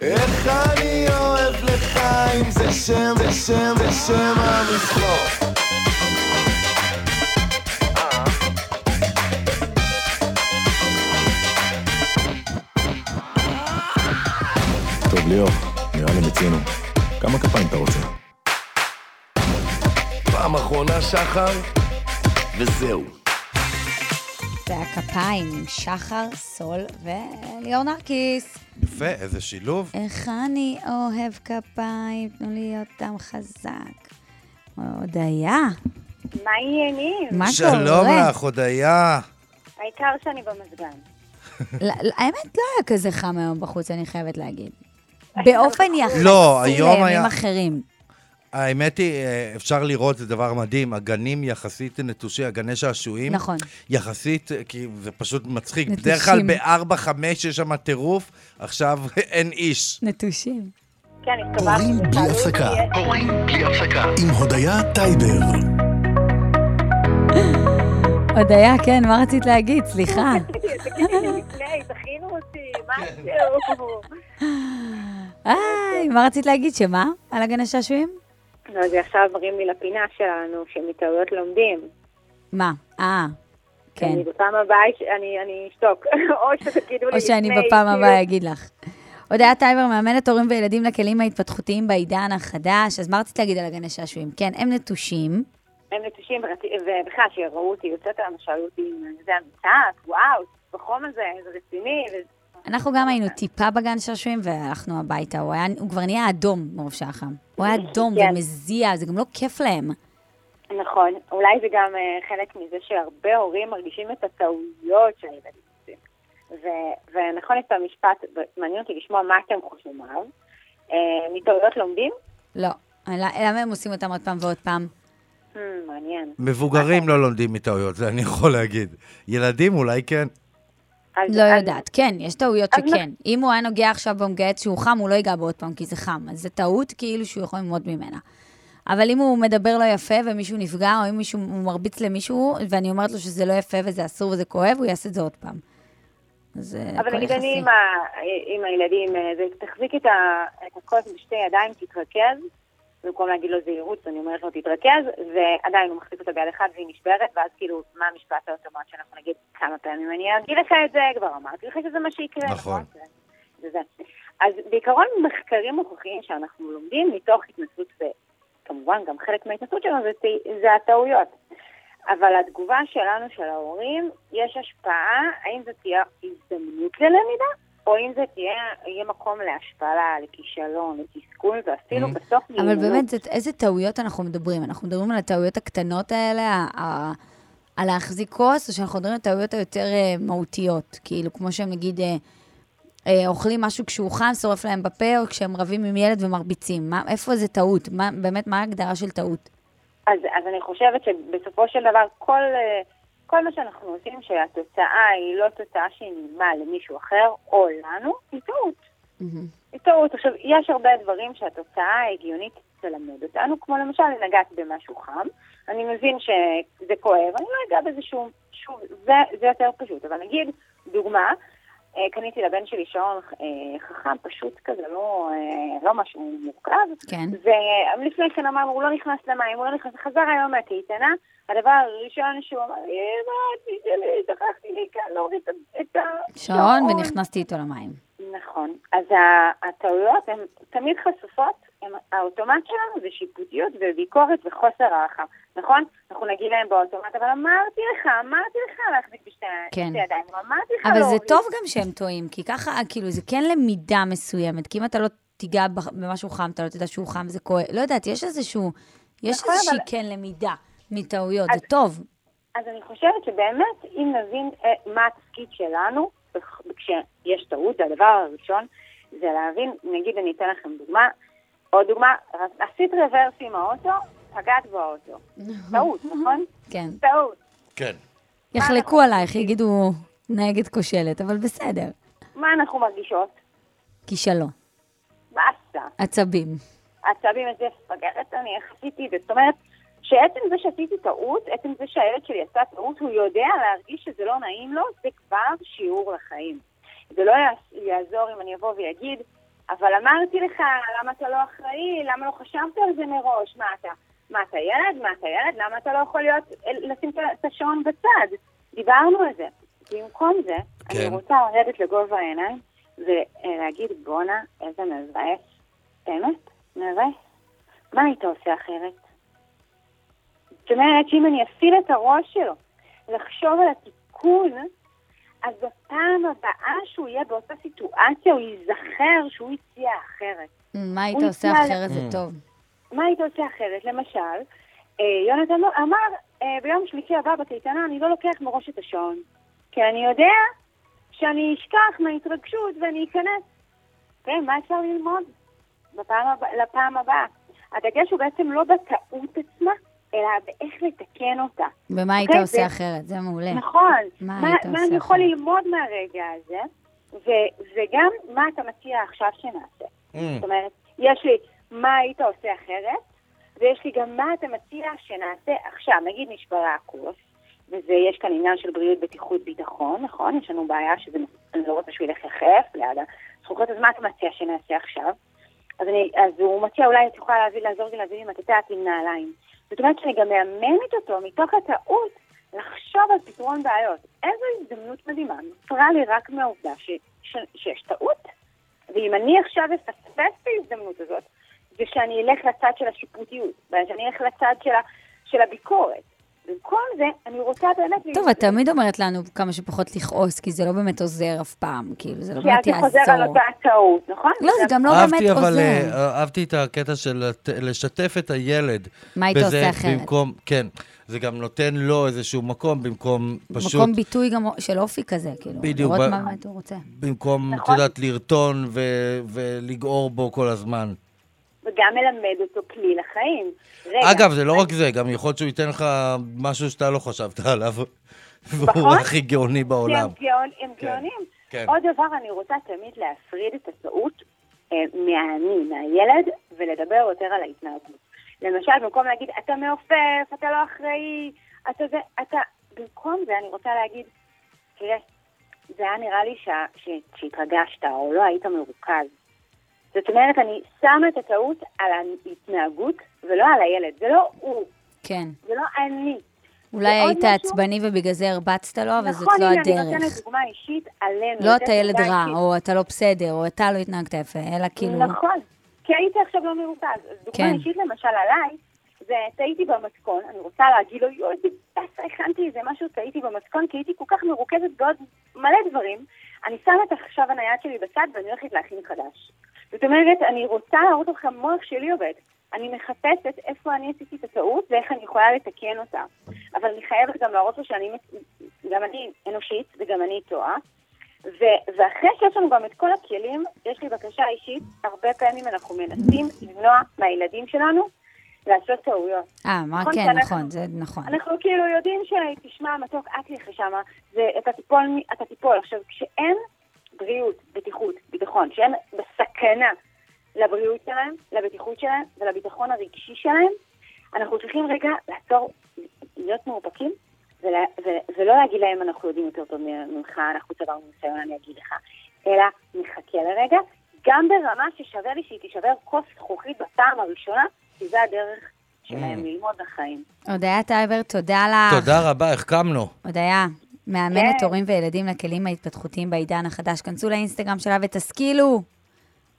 איך אני אוהב לחיים, זה שם, זה שם, זה שם המשחק. טוב ליאור, נראה לי מיצינו. כמה כפיים אתה רוצה? פעם אחרונה שחר, וזהו. זה הכפיים עם שחר, סול וליאור נרקיס. יפה, איזה שילוב. איך אני אוהב כפיים, תנו לי אותם חזק. הודיה, מה העניינים? מה שלום קורה? לך, הודיה. העיקר שאני במזגן. האמת, לא היה כזה חם היום בחוץ, אני חייבת להגיד. באופן יחסי לא, לימים אחרים. האמת היא, אה, אפשר לראות, זה דבר מדהים, הגנים יחסית נטושי, הגני שעשועים. נכון. יחסית, אה, כי זה פשוט מצחיק. נטושים. בדרך כלל בארבע, חמש יש שם טירוף, עכשיו אין איש. נטושים. כן. הורים בלי הפסקה. הורים בלי הפסקה. עם הודיה טייבר. הודיה, כן, מה רצית להגיד? סליחה. תגידי לי לפני, תכינו אותי, משהו. היי, מה רצית להגיד? שמה? על הגני שעשועים? לא, זה עכשיו מראים לי לפינה שלנו, שמטעויות לומדים. מה? אה, כן. אני בפעם הבאה, אני אני אשתוק. או שתגידו לי או שאני בפעם כאילו. הבאה אגיד לך. הודיה טייבר מאמנת הורים וילדים לכלים ההתפתחותיים בעידן החדש. אז מה רצית להגיד על הגני שעשועים? כן, הם נטושים. הם נטושים, ובכלל, שראו אותי יוצאת היום, שאלו אותי זה אמיתת, וואו, בחום הזה, זה רציני. אנחנו גם היינו טיפה בגן שעשועים והלכנו הביתה. הוא, היה, הוא כבר נהיה אדום מרוב שהיה חם. הוא היה אדום כן. ומזיע, זה גם לא כיף להם. נכון, אולי זה גם אה, חלק מזה שהרבה הורים מרגישים את הטעויות שהילדים עושים. ו- ונכון, יש את המשפט, מעניין אותי לשמוע מה אתם חושבים עליו. אה, מטעויות לומדים? לא. למה למה הם עושים אותם עוד פעם ועוד פעם? Hmm, מעניין. מבוגרים לא לומדים מטעויות, זה אני יכול להגיד. ילדים אולי כן. אז- לא אז- יודעת. כן, יש טעויות שכן. אם הוא היה נוגע עכשיו במגהץ שהוא חם, הוא לא ייגע בו עוד פעם, כי זה חם. אז זו טעות כאילו שהוא יכול ללמוד ממנה. אבל אם הוא מדבר לא יפה ומישהו נפגע, או אם מישהו הוא מרביץ למישהו, ואני אומרת לו שזה לא יפה וזה אסור וזה כואב, הוא יעשה את זה עוד פעם. אז אה, אבל נגיד אני. עם, ה, עם הילדים, אה, זה תחזיק את, ה, את הכוס בשתי ידיים, תתרכז, במקום להגיד לו זהירות, אני אומרת לו תתרכז, ועדיין הוא מחזיק אותה ביד אחת והיא נשברת, ואז כאילו, מה המשפט האוטומט שאנחנו נגיד כמה פעמים אני אגיד לך את זה, כבר אמרתי לך שזה מה שיקרה, נכון. זה זה. אז בעיקרון מחקרים מוכיחים שאנחנו לומדים מתוך התנסות, וכמובן גם חלק מההתנסות שלנו זה, זה הטעויות. אבל התגובה שלנו, של ההורים, יש השפעה, האם זו תהיה הזדמנות ללמידה, או אם זה תהיה, יהיה מקום להשפלה, לכישלון, לתסכול, ואפילו בסוף אבל. באמת, זאת- איזה טעויות אנחנו מדברים? אנחנו מדברים על הטעויות הקטנות האלה, ה- ה- על להחזיק כוס, או שאנחנו מדברים על הטעויות היותר אה, מהותיות? כאילו, כמו שהם נגיד אה, אה, אוכלים משהו כשהוא חם, שורף להם בפה, או כשהם רבים עם ילד ומרביצים. מה, איפה זה טעות? מה, באמת, מה ההגדרה של טעות? אז, אז אני חושבת שבסופו של דבר, כל, אה, כל מה שאנחנו עושים, שהתוצאה היא לא תוצאה שהיא נעימה למישהו אחר או לנו, היא טעות. היא טעות. עכשיו, יש הרבה דברים שהתוצאה ההגיונית תלמד אותנו, כמו למשל נגעת במשהו חם, אני מבין שזה כואב, אני לא אגע בזה שום, שוב, זה, זה יותר פשוט, אבל נגיד, דוגמה, אה, קניתי לבן שלי שעון אה, חכם, פשוט כזה, לא, אה, לא משהו מורכב, כן. ולפני כן אמרנו, הוא לא נכנס למים, הוא לא נכנס, חזר היום מהקייטנה, הדבר הראשון שהוא אמר, אמא, שלי, שכחתי לי כאן להוריד את- את שעון, ונכנסתי איתו למים. נכון. אז הטעויות הן תמיד חשופות, הם, האוטומט שלנו זה שיפוטיות וביקורת וחוסר הערכה, נכון? אנחנו נגיד להם באוטומט, אבל אמרתי לך, אמרתי לך להחזיק בשתי כן. ידיים, אמרתי לך אבל זה להוריד. טוב גם שהם טועים, כי ככה, כאילו, זה כן למידה מסוימת. כי אם אתה לא תיגע במשהו חם, אתה לא תדע שהוא חם, זה כואב. לא יודעת, יש איזשהו, יש נכון, איזושהי אבל- כן למידה מטעויות, זה טוב. אז אני חושבת שבאמת, אם נבין אה, מה התפקיד שלנו, כשיש טעות, זה הדבר הראשון, זה להבין, נגיד אני אתן לכם דוגמה, עוד דוגמה, עשית רוורס עם האוטו, פגעת באוטו. טעות, נכון? כן. טעות. כן. יחלקו עלייך, יגידו נהגת כושלת, אבל בסדר. מה אנחנו מרגישות? כישלון. באסה. עצבים. עצבים איזה מפגרת אני, איך עשיתי? זאת אומרת, שעצם זה שעשיתי טעות, עצם זה שהילד שלי עשה טעות, הוא יודע להרגיש שזה לא נעים לו, זה כבר שיעור לחיים. זה לא יע- יעזור אם אני אבוא ויגיד, אבל אמרתי לך, למה אתה לא אחראי? למה לא חשבת על זה מראש? מה אתה, מה אתה ילד? מה אתה ילד? למה אתה לא יכול להיות, לשים את השעון בצד? דיברנו על זה. במקום זה, כן. אני רוצה לרדת לגובה העיניים ולהגיד, בואנה, איזה מבאס. באמת, מבאס. מה היית עושה אחרת? זאת אומרת שאם אני אפעיל את הראש שלו לחשוב על התיקון, אז בפעם הבאה שהוא יהיה באותה סיטואציה, הוא ייזכר שהוא הציע אחרת. מה היית עושה אחרת זה טוב. מה היית עושה אחרת? למשל, אה, יונתן לא- אמר, אה, ביום שלישי הבא בקייטנה אני לא לוקח מראש את השעון, כי אני יודע שאני אשכח מההתרגשות ואני אכנס. כן, מה אפשר ללמוד בפעם הבא, לפעם הבאה? הדגש הוא בעצם לא בטעות עצמה, אלא באיך לתקן אותה. ומה היית אוקיי, עושה זה- אחרת? זה מעולה. נכון. מה מה, היית מה עושה אני יכול אחרת? ללמוד מהרגע הזה, ו, וגם מה אתה מציע עכשיו שנעשה. Mm. זאת אומרת, יש לי מה היית עושה אחרת, ויש לי גם מה אתה מציע שנעשה עכשיו. נגיד נשברה הכוס, ויש כאן עניין של בריאות, בטיחות, ביטחון, נכון? יש לנו בעיה שזה, אני לא רוצה שהוא ילך יחף ליד הזכוכות, אז מה אתה מציע שנעשה עכשיו? אז, אני, אז הוא מציע, אולי את יכולה לעזור לי להביא לי מטאטאת עם נעליים. זאת אומרת שאני גם מאמנת אותו מתוך הטעות לחשוב על פתרון בעיות. איזו הזדמנות מדהימה. נוצרה לי רק מהעובדה ש, ש, שיש טעות, ואם אני עכשיו אפספס את ההזדמנות הזאת, זה שאני אלך לצד של השיפוטיות, שאני אלך לצד של, ה, של הביקורת. במקום זה, אני רוצה באמת... טוב, את תמיד אומרת לנו כמה שפחות לכעוס, כי זה לא באמת עוזר אף פעם, כאילו, זה לא כי אז באמת זה חוזר על יעזור. אותה טעות, נכון? לא, זה גם לא באמת אבל, עוזר. אה, אהבתי את הקטע של לשתף את הילד. מה היית עושה אחרת? במקום, כן, זה גם נותן לו איזשהו מקום במקום פשוט, מקום ביטוי גם של אופי כזה, כאילו. בדיוק, לראות ב- מה באמת הוא רוצה. במקום, את נכון. יודעת, לרטון ו- ולגעור בו כל הזמן. וגם מלמד אותו כלי לחיים. רגע, אגב, זה לא רק זה, גם יכול להיות שהוא ייתן לך משהו שאתה לא חשבת עליו. והוא נכון. הכי גאוני בעולם. הם גאון- הם כן, גאונים. כן. עוד דבר, אני רוצה תמיד להפריד את הטעות אה, מהאני, מהילד, ולדבר יותר על ההתנהגות. למשל, במקום להגיד, אתה מעופף, אתה לא אחראי, אתה זה, אתה... במקום זה אני רוצה להגיד, תראה, זה היה נראה לי שה- ש- שהתרגשת, או לא היית מרוכז. זאת אומרת, אני שמה את הטעות על ההתנהגות ולא על הילד. זה לא הוא, כן. זה לא אני. אולי היית משהו- עצבני ובגלל זה הרבצת לו, אבל זאת נכון, לא הנה, אני הדרך. נותנת דוגמה אישית עלינו. לא אתה ילד רע, אישית. או אתה לא בסדר, או אתה לא התנהגת יפה, אלא כאילו... נכון, כי הייתי עכשיו לא מרוכז. אז דוגמה כן. אישית למשל עליי, זה טעיתי במתכון, אני רוצה להגיד לו, איזה באסה, הכנתי איזה משהו, טעיתי במתכון, כי הייתי כל כך מרוכזת בעוד מלא דברים. אני שמה את עכשיו הנייד שלי בצד ואני הולכת להכין חדש. זאת אומרת, אני רוצה להראות לך מוח שלי עובד. אני מחפשת איפה אני עשיתי את הטעות ואיך אני יכולה לתקן אותה. אבל אני חייבת גם להראות לו שאני, גם אני אנושית וגם אני טועה. ו- ואחרי שיש לנו גם את כל הכלים, יש לי בקשה אישית, הרבה פעמים אנחנו מנסים למנוע מהילדים שלנו לעשות טעויות. אה, מה נכון כן, שאנחנו- נכון, זה נכון. אנחנו כאילו יודעים שתשמע, מתוק, את לך שמה, זה, אתה תיפול, אתה תיפול. עכשיו, כשאין בריאות, בטיחות, ביטחון, שאין בסכנה לבריאות שלהם, לבטיחות שלהם ולביטחון הרגשי שלהם, אנחנו צריכים רגע לעצור, להיות מאופקים, ולה, ו, ולא להגיד להם אנחנו יודעים יותר טוב ממך, אנחנו צברנו ניסיון, אני אגיד לך, אלא נחכה לרגע, גם ברמה ששווה לי שהיא תישבר כוס זכוכית בפעם הראשונה, כי זה הדרך שלהם ללמוד לחיים. הודיה טייבר, תודה לך. תודה רבה, החכמנו. הודיה, מאמנת כן. הורים וילדים לכלים ההתפתחותיים בעידן החדש. כנסו לאינסטגרם שלה ותשכילו.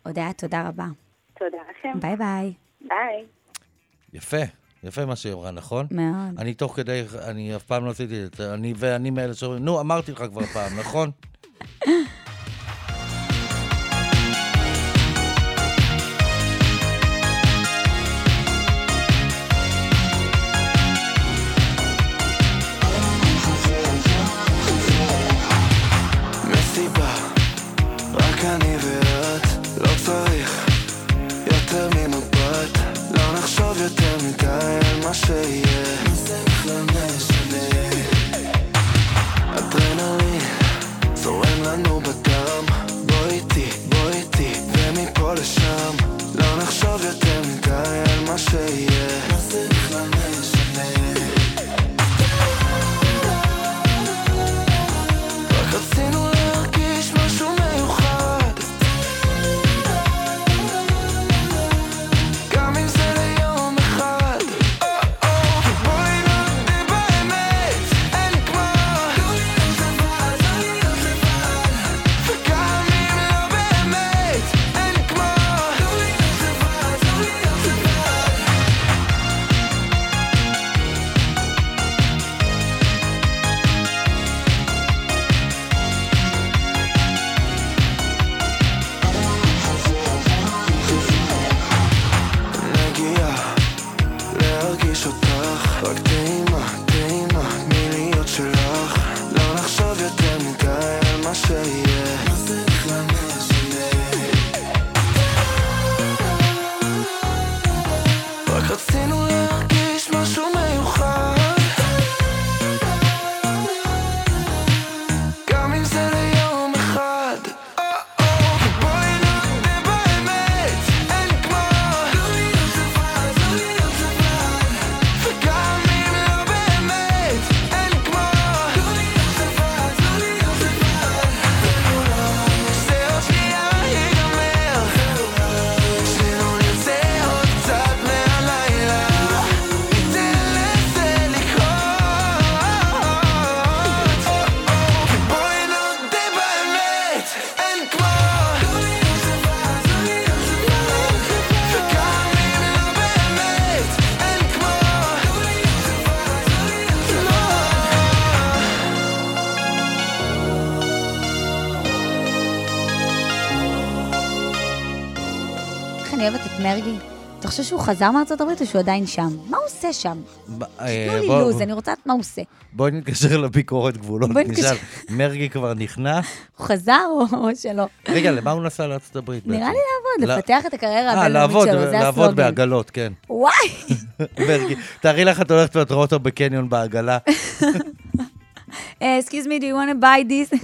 הודיה, תודה רבה. תודה לכם. ביי ביי. ביי. יפה, יפה מה שהיא אמרה, נכון? מאוד. אני תוך כדי, אני אף פעם לא עשיתי את זה, אני ואני מאלה שאומרים, נו, אמרתי לך כבר פעם, נכון? מרגי. אתה חושב שהוא חזר מארצות הברית או שהוא עדיין שם? מה הוא עושה שם? אה, תנו לי לו"ז, אני רוצה לדעת מה הוא עושה. בואי נתקשר לביקורת גבולות. נשאל, מרגי כבר נכנס? הוא חזר או שלא? רגע, למה הוא נסע לארצות הברית? נראה לי לעבוד. לפתח את הקריירה אה, הבינלאומית לעבוד, שלו, זה לעבוד הסלוגן. בעגלות, כן. וואי! מרגי, תארי לך, את הולכת ואת רואה אותו בקניון בעגלה. אה, excuse me, do you want to buy this?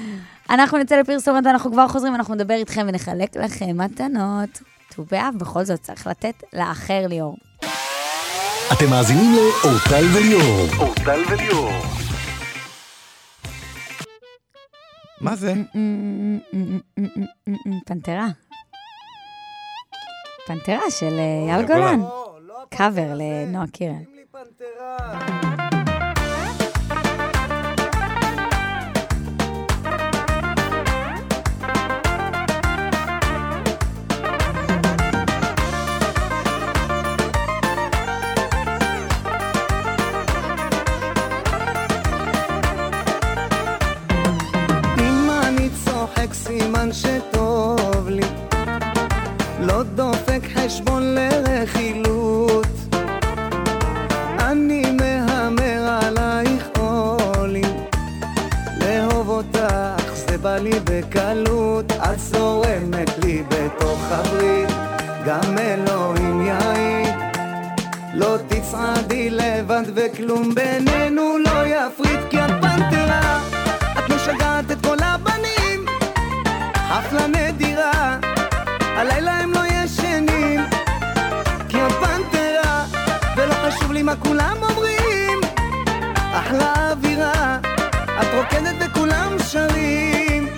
אנחנו נצא לפרסומת ואנחנו כבר חוזרים, אנחנו נדבר איתכם ונחלק לכם מתנות. ט"ו באב, בכל זאת צריך לתת לאחר ליאור. אתם מאזינים לאורטל וליאור. אורטל וליאור. מה זה? פנתרה. פנתרה של אה, אייל גולן. גולן. קאבר לנועה קירל. סימן שטוב לי. לא דופק חשבון לרכילות. אני מהמר עלייך עולים לאהוב אותך זה בא לי בקלות. את זורמת לי בתוך הברית. גם אלוהים יעיד. לא תצעדי לבד וכלום בינינו לא יפריד חפלה נדירה הלילה הם לא ישנים כי את פנתרה ולא חשוב לי מה כולם אומרים אחלה אווירה את רוקדת וכולם שרים.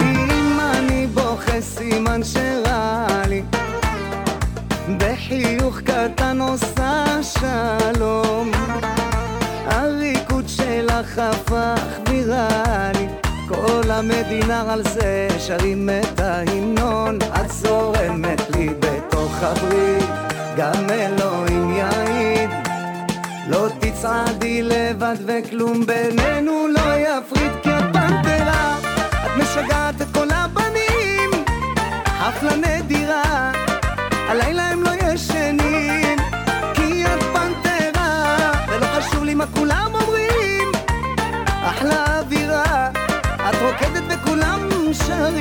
אם סימן שרע שלום הריקוד שלך הפך ויראלי כל המדינה על זה שרים את ההמנון. את זורמת לי בתוך הברית גם אלוהים יעיד. לא תצעדי לבד וכלום בינינו לא יפריד כי את פנתרה. את משגעת את כל הבנים חפלה נדירה מה כולם אומרים? אחלה אווירה. את רוקדת וכולם שרים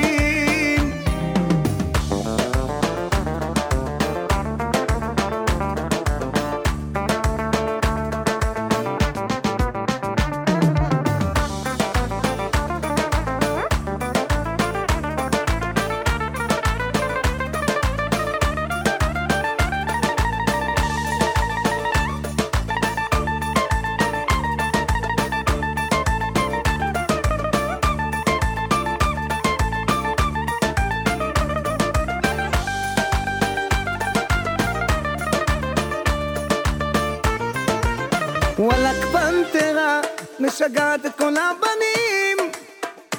כל הבנים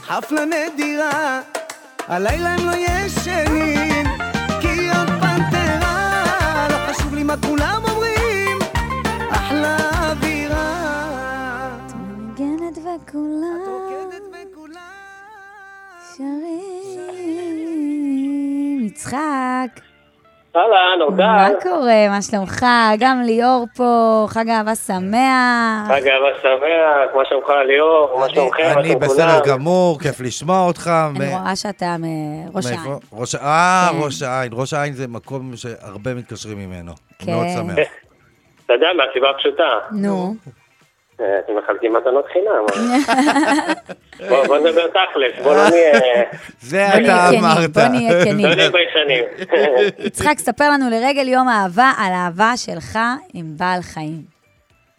חפלה נדירה הלילה הם לא ישנים כי את פנתרה לא חשוב לי מה כולם אומרים אחלה אווירה. מנגנת וכולם רוקדת וכולם. שרים. יצחק, אהלן, אורטל. מה קורה? מה שלומך? גם ליאור פה, חג אהבה שמח. חג אהבה שמח, מה שלומך ליאור? מה שלומכם? אני בסדר? גמור, כיף לשמוע אותך. אני רואה שאתה מראש? העין. ראש- אה, כן. ראש העין. ראש העין זה מקום שהרבה מתקשרים ממנו. כן. מאוד שמח. אתה יודע, מהסיבה הפשוטה. נו, אתם מחלקים מתנות חינם. בוא נדבר תכלס, בוא לא נהיה... זה אתה אמרת. בוא נהיה כנים. לא נהיה ביישנים. יצחק, ספר לנו לרגל יום אהבה על האהבה שלך עם בעל חיים.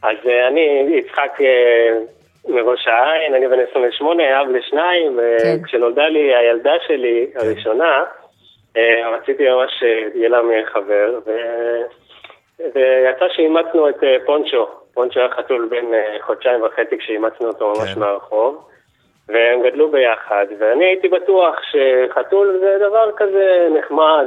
אז אה, אני יצחק אה, מראש העין, אני בן 28, אב לשניים, כן. וכשנולדה לי הילדה שלי הראשונה, אה, רציתי ממש שיהיה לה חבר, ו- ויצא שאימצנו את אה, פונצ'ו. פונצ'ו היה חתול בן אה, חודשיים וחצי כשאימצנו אותו ממש כן. מהרחוב, והם גדלו ביחד, ואני הייתי בטוח שחתול זה דבר כזה נחמד,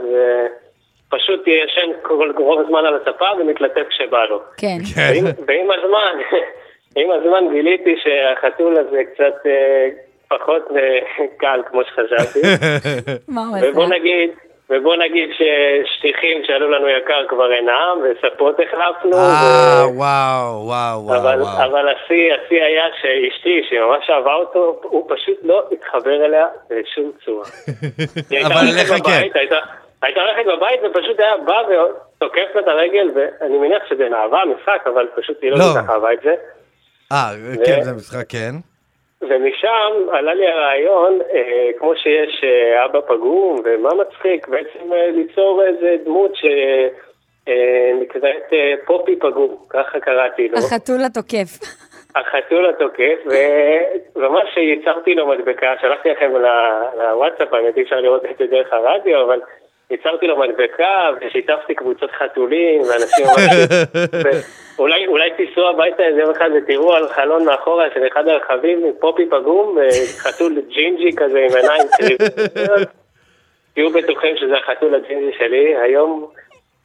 ופשוט ישן כל רוב הזמן על הספה ומתלטף כשבא לו. כן. ועם, ועם הזמן, עם הזמן גיליתי שהחתול הזה קצת אה, פחות קל כמו שחשבתי. מה הוא ובוא עשה? נגיד, ובוא נגיד ששטיחים שעלו לנו יקר כבר אינם, וספות החלפנו. אה, ו- וואו, וואו, וואו, אבל, וואו. אבל השיא, השיא היה שאשתי, שממש אהבה אותו, הוא פשוט לא התחבר אליה בשום צורה. אבל לך כן. הייתה- הייתה הולכת בבית ופשוט היה בא ותוקף לה את הרגל, ואני מניח שזה מאהבה, משחק, אבל פשוט היא לא לא. כל כך אהבה את זה. אה, כן, זה משחק, כן. ומשם עלה לי הרעיון, אה, כמו שיש אה, אבא פגום, ומה מצחיק, בעצם אה, ליצור איזה דמות שנקראת אה, פופי פגום, ככה קראתי לו. החתול התוקף. החתול התוקף, וממש ייצרתי לו מדבקה, שלחתי לכם לוואטסאפ, האמת אי אפשר לראות את זה דרך הרדיו, אבל ייצרתי לו מדבקה ושיתפתי קבוצות חתולים, ואנשים ממש... אולי, אולי תיסעו הביתה איזה יום אחד ותראו על חלון מאחורה של אחד הרכבים עם פופי פגום, חתול ג'ינג'י כזה עם עיניים. תהיו בטוחים שזה החתול הג'ינג'י שלי, היום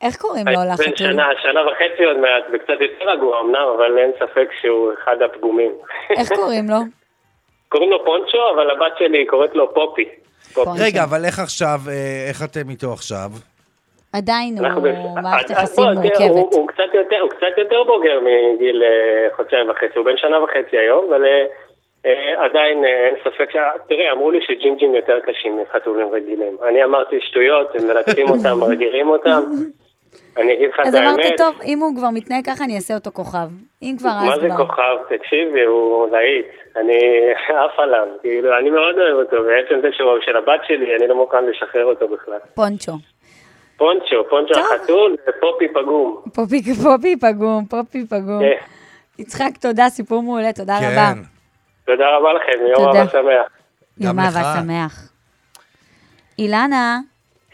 איך קוראים לו בן לחתול? שנה, שנה וחצי עוד מעט, וקצת יותר רגוע אמנם, אבל אין ספק שהוא אחד הפגומים. איך קוראים לו? קוראים לו פונצ'ו, אבל הבת שלי קוראת לו פופי. רגע, אבל איך עכשיו, אה, איך אתם איתו עכשיו? עדיין אנחנו הוא מערכת אז- יחסים מורכבת. הוא קצת יותר- בוגר מגיל אה, חודשיים וחצי, הוא בן שנה וחצי היום, אבל אה, עדיין אין ספק ש... תראה, אמרו לי שג'ינג'ים יותר קשים מחתולים רגילים. אני אמרתי שטויות, הם מלטפים אותם, מרגירים אותם. אני אגיד לך את אז האמת. אמרת, טוב, אם הוא כבר מתנהג ככה, אני אעשה אותו כוכב. אם כבר, אז מה זה כבר. כוכב? תקשיבי, הוא להיט. אני עף עליו. כאילו, אני מאוד אוהב אותו, ועצם זה שהוא של הבת שלי, אני לא מוכן לשחרר אותו בכלל. פונצ'ו. פונצ'ו, פונצ'ו. החתול ופופי פגום. פופי פופי פגום, פופי פגום. כן. יצחק, תודה, סיפור מעולה, תודה רבה. כן. תודה רבה לכם, יום תודה. אהבה שמח. יום אהבה. שמח. אילנה,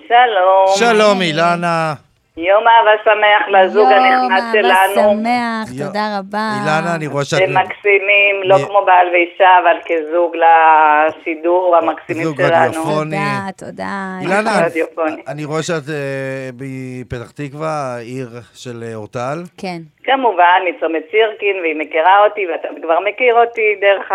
שלום. שלום, אילנה. יום אהבה שמח לזוג יום הנכנס אהבה שלנו. שמח, יו- תודה רבה. אילנה, אני רואה שאת... הם מקסימים, לא כמו בעל ואישה, אבל כזוג לשידור המקסימים זוג שלנו. רדיופוני. תודה, תודה. אילנה. אני רואה שאת אה, מפתח תקווה, עיר של אה, אורטל. כן. כמובן, מצומת סירקין, והיא מכירה אותי, ואתה כבר מכיר אותי דרך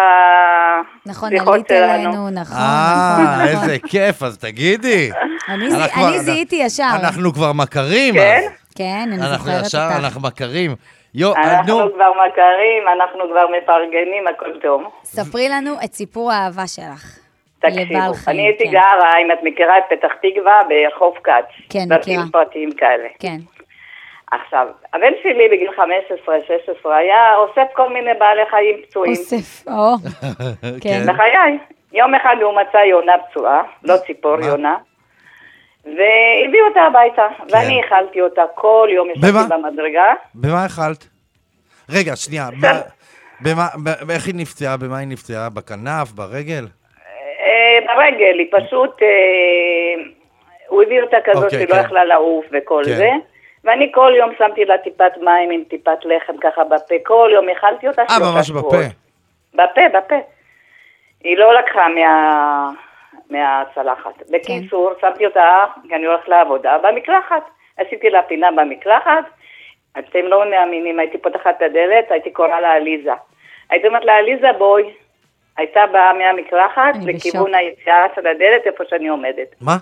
נכון, השיחות עלית שלנו. אלינו, נכון, אה, נכון, נכון. איזה כיף, אז תגידי. אני זי- אנחנו- אני זיהיתי ישר. אנחנו כבר מכרים. כן? כן, אני אנחנו זוכרת ישר, אותך. אנחנו מכרים. יו, אנחנו נו, כבר מכרים, אנחנו כבר מפרגנים, הכל טוב. ספרי לנו את סיפור האהבה שלך. תקשיבו, אני הייתי כן. גרה, אם את מכירה את פתח תקווה, בחוף כץ. כן, בתים מכירה. פרטיים כאלה. כן. עכשיו, הבן שלי בגיל 15-16 היה אוסף כל מיני בעלי חיים פצועים. אוסף, או, כן. בחיי. יום אחד הוא מצא יונה פצועה, לא ציפור? יונה, והביא אותה הביתה, ואני האכלתי אותה כל יום, כן. ישבתי במדרגה. במה אכלת? רגע, שנייה. מה- במה, ב- איך היא נפצעה? במה היא נפצעה? בכנף? ברגל? אה, ברגל, היא פשוט, אה, הוא הביא אותה כזאת אוקיי, שהיא לא כן. יכלה לעוף וכל כן. זה. ואני כל יום שמתי לה טיפת מים עם טיפת לחם ככה בפה, כל יום האכלתי אותה אה, שלושה ממש שבועות. בפה. בפה, בפה. היא לא לקחה מה... מהצלחת. בקיצור, שמתי אותה, כי אני הולכת לעבודה, במקלחת. עשיתי לה פינה במקלחת, אתם לא מאמינים, הייתי פותחת את הדלת, הייתי קוראה לה עליזה. הייתי אומרת לה, עליזה בואי. הייתה באה מהמקלחת לכיוון. היציאה של הדלת, איפה שאני עומדת. מה?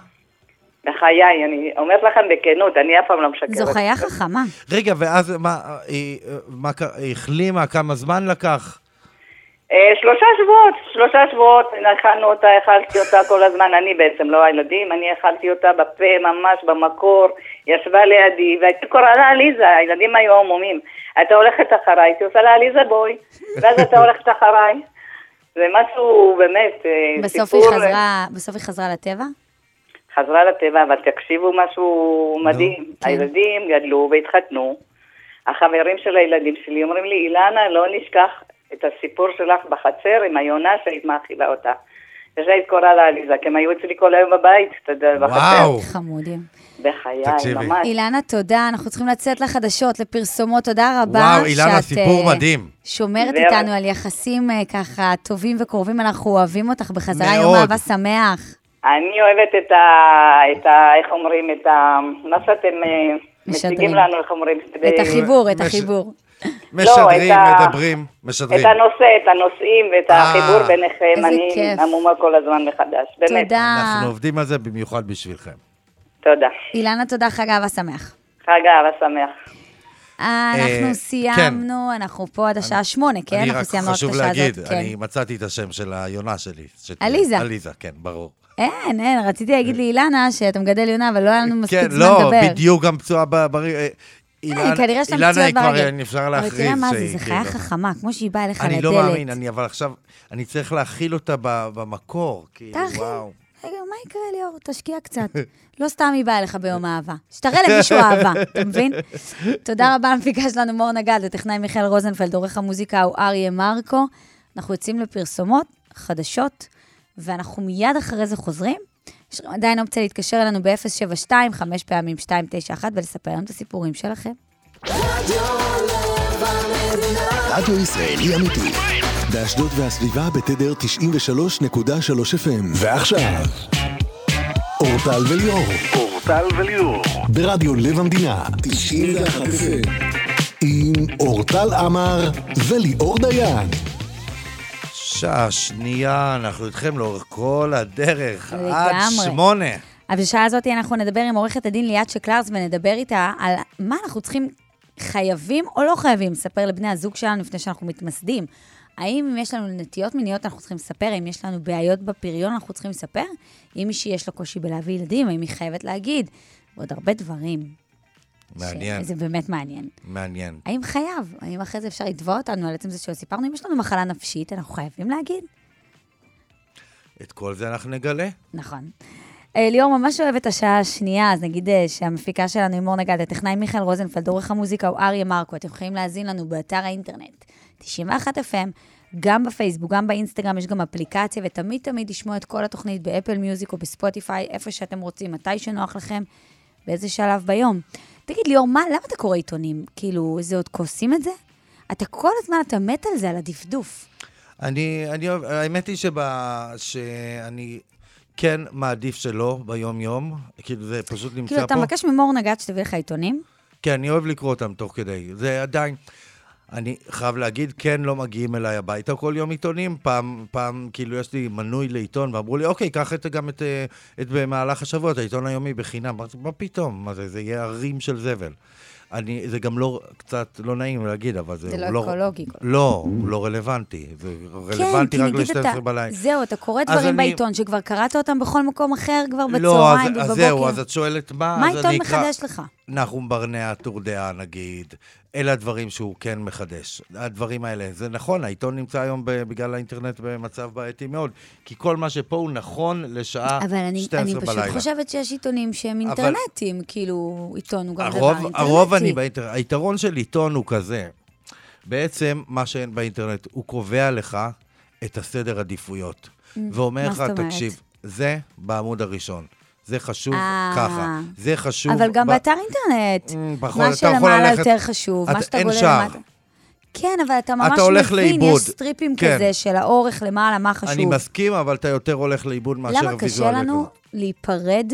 בחיי, אני אומרת לכם בכנות, אני אף פעם לא משקרת. זו חיה חכמה. רגע, ואז מה, היא, מה, קרה? היא החלימה? כמה זמן לקח? אה, שלושה שבועות, שלושה שבועות, אכלנו אותה, אכלתי אותה כל הזמן, אני בעצם, לא הילדים, אני אכלתי אותה בפה, ממש במקור, ישבה לידי, והייתי קוראה לה עליזה, הילדים היו עמומים. הייתה הולכת אחריי, הייתי עושה לה עליזה בואי, ואז הייתה הולכת אחריי. זה משהו באמת, אה, בסוף סיפור... היא חזרה, בסוף היא חזרה לטבע? חזרה לטבע, אבל תקשיבו משהו מדהים. כן. הילדים גדלו והתחתנו. החברים של הילדים שלי אומרים לי, אילנה, לא נשכח את הסיפור שלך בחצר עם היונה שהיית מאכילה אותה. ושהיית קוראה לה עליזה, כי הם היו אצלי כל היום בבית, אתה יודע, בחצר. וואו. חמודים. בחיי, תקשיבי. ממש. אילנה, תודה. אנחנו צריכים לצאת לחדשות, לפרסומות. תודה רבה וואו, אילנה, שאת, סיפור אה, מדהים. שומרת. איתנו על יחסים אה, ככה טובים וקרובים. אנחנו אוהבים אותך בחזרה. יום מאוד. אהבה שמח. אני אוהבת את ה... את ה... איך אומרים? את ה... מה שאתם אה. מציגים לנו, איך אומרים? את החיבור, את מש- החיבור. משדרים, את ה- מדברים, את משדרים. הנושא, את הנושאים ואת אה, החיבור ביניכם, אני. עמומה כל הזמן מחדש. באמת. תודה. אנחנו עובדים על זה במיוחד בשבילכם. תודה. אילנה, תודה, חג אהבה שמח. חג אהבה שמח. אנחנו אה, סיימנו, אנחנו פה עד השעה שמונה, כן? אני אנחנו רק סיימנו רק את חשוב השעה להגיד, הזאת. כן. אני מצאתי את השם של היונה שלי. עליזה. עליזה, כן, ברור. אין, אין, רציתי להגיד לאילנה שאתה מגדל יונה, אבל לא היה לנו מספיק כן, זמן לא, לדבר. בדיוק גם פצועה ברגל. אילנה- כנראה יש לה אילנה היא כבר, ברגל. אפשר אבל להכריז תראה מה זה, שהיא זה חיה חכמה, כמו שהיא באה אליך לדלת. אני לא מאמין, אני אבל עכשיו, אני צריך להכיל אותה במקור, כאילו. וואו. רגע, מה יקרה, ליאור? תשקיע קצת. לא סתם היא באה אליך ביום אהבה. שתראה למישהו אהבה, אתה מבין? תודה רבה למפיקה שלנו, מור נגד, לטכנאי מיכאל רוזנפלד, עורך המוזיקה הוא אריה מרקו. אנחנו יוצאים לפרסומות, חדשות, ואנחנו מיד אחרי זה חוזרים. יש לכם עדיין אופציה להתקשר אלינו ב-072, חמש פעמים 291, ולספר לנו את הסיפורים שלכם. רדיו ישראלי אמיתי. באשדוד והסביבה בתדר 93.3 FM. ועכשיו, אורטל וליאור. אורטל וליאור. ברדיו לב המדינה. 91 FM. עם אורטל עמר וליאור דיין. שעה שנייה, אנחנו איתכם לאורך כל הדרך, עד לגמרי. שמונה. אבל בשעה הזאת אנחנו נדבר עם עורכת הדין ליאת שקלרס ונדבר איתה על מה אנחנו צריכים, חייבים או לא חייבים לספר לבני הזוג שלנו לפני שאנחנו מתמסדים. האם אם יש לנו נטיות מיניות אנחנו צריכים לספר? האם יש לנו בעיות בפריון אנחנו צריכים לספר? אם מישהי יש לה קושי בלהביא ילדים, האם היא חייבת להגיד? ועוד הרבה דברים. מעניין, זה באמת מעניין. מעניין. האם חייב? האם אחרי זה אפשר לתבוע אותנו על עצם זה שלא סיפרנו? אם יש לנו מחלה נפשית, אנחנו חייבים להגיד? את כל זה אנחנו נגלה. נכון. אה, ליאור ממש אוהב את השעה השנייה, אז נגיד אה, שהמפיקה שלנו היא מור נגד, הטכנאי מיכאל רוזנפלד, עורך המוזיקה הוא אריה מרקו, אתם יכולים להאזין לנו באתר האינטרנט 91 FM, גם בפייסבוק, גם באינסטגרם, יש גם אפליקציה, ותמיד תמיד לשמוע את כל התוכנית באפל מיוזיק או בספוטיפיי, איפה שאתם רוצים, מתי שנוח לכם, באיזה שלב ביום. תגיד, ליאור, מה, למה אתה קורא עיתונים? כאילו, זה עוד כועסים את זה? אתה כל הזמן, אתה מת על זה, על הדפדוף. אני, אני האמת היא שבא, שאני כן מעדיף שלא ביום-יום, כאילו זה פשוט נמצא כאילו, פה. אתה מבקש ממור נגד שתביא לך עיתונים? כן, אני אוהב לקרוא אותם תוך כדי. זה עדיין... אני חייב להגיד, כן, לא מגיעים אליי הביתה כל יום עיתונים. פעם, פעם, כאילו, יש לי מנוי לעיתון, ואמרו לי, אוקיי, קח את, גם את, אה, את במהלך השבוע, את העיתון היומי בחינם. אמרתי, מה פתאום? מה זה, זה יהיה ערים של זבל. אני, זה גם לא, קצת לא נעים להגיד, אבל זה, זה לא הוא אקולוגי. לא, הוא לא רלוונטי. זה כן, רלוונטי כי רק נגיד ל-12 אתה, בלילה. זהו, אתה קורא אז דברים אני- בעיתון שכבר קראת אותם בכל מקום אחר כבר לא, אז, בצהריים אז ובבוקר. זהו, אז את שואלת מה, מה אז אקרא... מחדש לך? נחום ברנע, טור דעה נגיד, אלה הדברים שהוא כן מחדש. הדברים האלה. זה נכון, העיתון נמצא היום בגלל האינטרנט במצב בעייתי מאוד, כי כל מה שפה הוא נכון לשעה אבל אני, 12 אני פשוט בלילה. חושבת שיש עיתונים שהם אבל- אינטרנטיים, כאילו, עיתון הוא גם דבר הרוב, אינטרנטי. הרוב אני באינטרנט, היתרון של עיתון הוא כזה, בעצם מה שאין באינטרנט, הוא קובע לך את הסדר עדיפויות. ואומר Mm, מה לך? תקשיב, זה בעמוד הראשון. זה חשוב אה. ככה, זה חשוב... אבל גם ב- באתר אינטרנט, פחות, מה אתה שלמעלה ללכת- יותר חשוב, מה אתה- שאתה גולל. למטה. כן, אבל אתה ממש הולך מבין, לאיבוד. יש סטריפים כן. כזה של האורך למעלה, מה חשוב. אני מסכים, אבל אתה יותר הולך לאיבוד מאשר למה קשה ויזואליה לנו. להיפרד,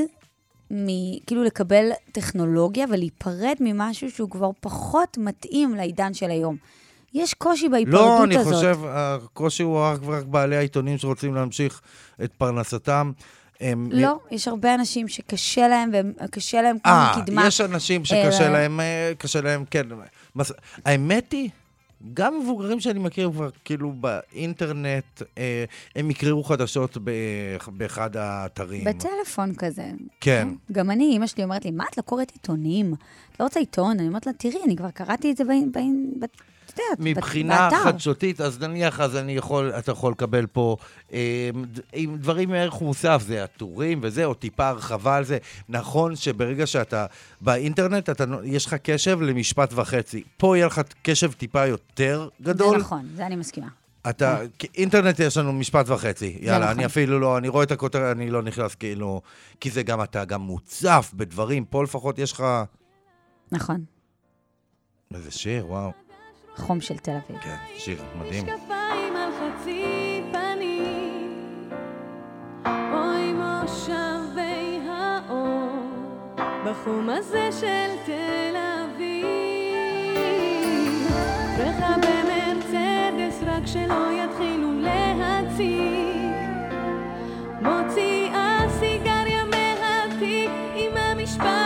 מ... כאילו לקבל טכנולוגיה ולהיפרד ממשהו שהוא כבר פחות מתאים לעידן של היום? יש קושי בהיפרדות לא, אני הזאת. חושב, הקושי הוא רק בעלי העיתונים שרוצים להמשיך את פרנסתם. הם- לא, יש הרבה אנשים שקשה להם, וקשה להם כמו אה, מקדמה. יש אנשים שקשה אה, להם, אה, קשה להם, כן. מס- האמת היא, גם מבוגרים שאני מכיר כבר, כאילו באינטרנט, אה, הם יקראו חדשות ב- באחד האתרים. בטלפון כזה. כן. גם אני, אמא שלי אומרת לי, מה את לא קוראת עיתונים? את לא רוצה עיתון? אני אומרת לה, תראי, אני כבר קראתי את זה באין, באין, ב- את יודעת, בת- מבחינה באתר. חדשותית, אז נניח, אז אני יכול, אתה יכול לקבל פה אה, עם דברים מערך מוסף, זה הטורים וזה, או טיפה הרחבה על זה. נכון שברגע שאתה באינטרנט, אתה, יש לך קשב למשפט וחצי. פה יהיה לך קשב טיפה יותר גדול. זה נכון, זה אני מסכימה. אתה, כי אינטרנט יש לנו משפט וחצי. יאללה, נכון. אני אפילו לא, אני רואה את הכותרת, אני לא נכנס כאילו... כי זה גם, אתה גם מוצף בדברים. פה לפחות יש לך... נכון. איזה שיר, וואו. חום של תל אביב. כן, שיר מדהים. משקפיים על חצי פנים, אוי מושבי האור, בחום הזה של תל אביב. בך במרצדס, רק שלא יתחילו להציג. מוציאה סיגריה מהתיק עם המשפט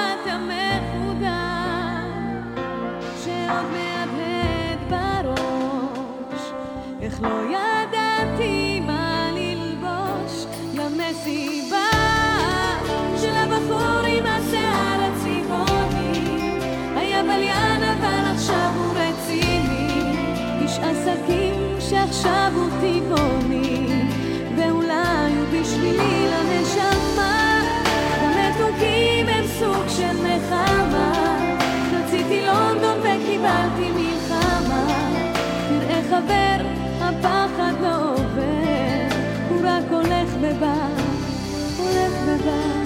אך לא ידעתי מה ללבוש למסיבה של הבחור עם השיער הצבעוני. היה בליין אבל עכשיו הוא רציני. איש עסקים שעכשיו הוא טבעוני. ואולי הוא בשבילי לנשמה. גם מתוקים הם סוג של נחמה. רציתי לונדון וקיבלתי מלחמה. נראה חבר הפחד לא עובר, הוא רק הולך ובא, הולך ובא.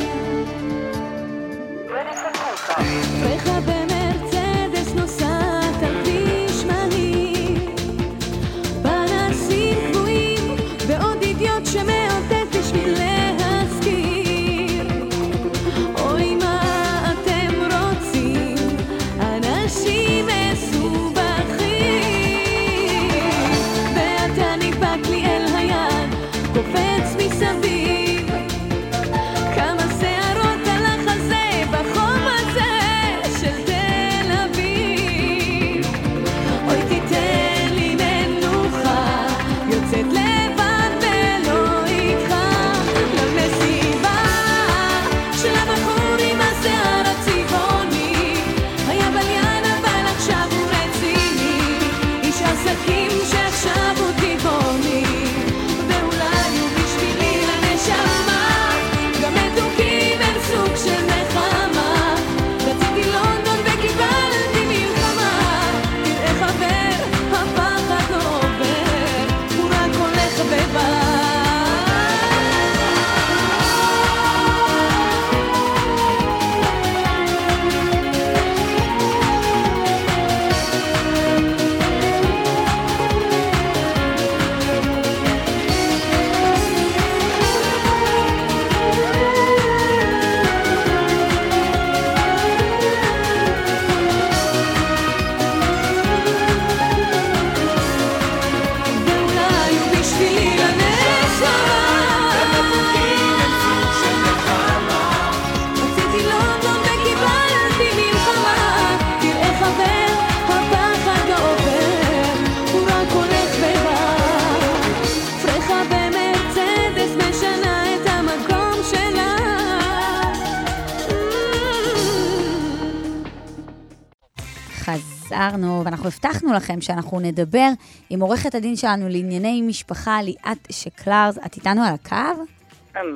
חזרנו, ואנחנו הבטחנו לכם שאנחנו נדבר עם עורכת הדין שלנו לענייני משפחה, ליאת שקלרס. את איתנו על הקו?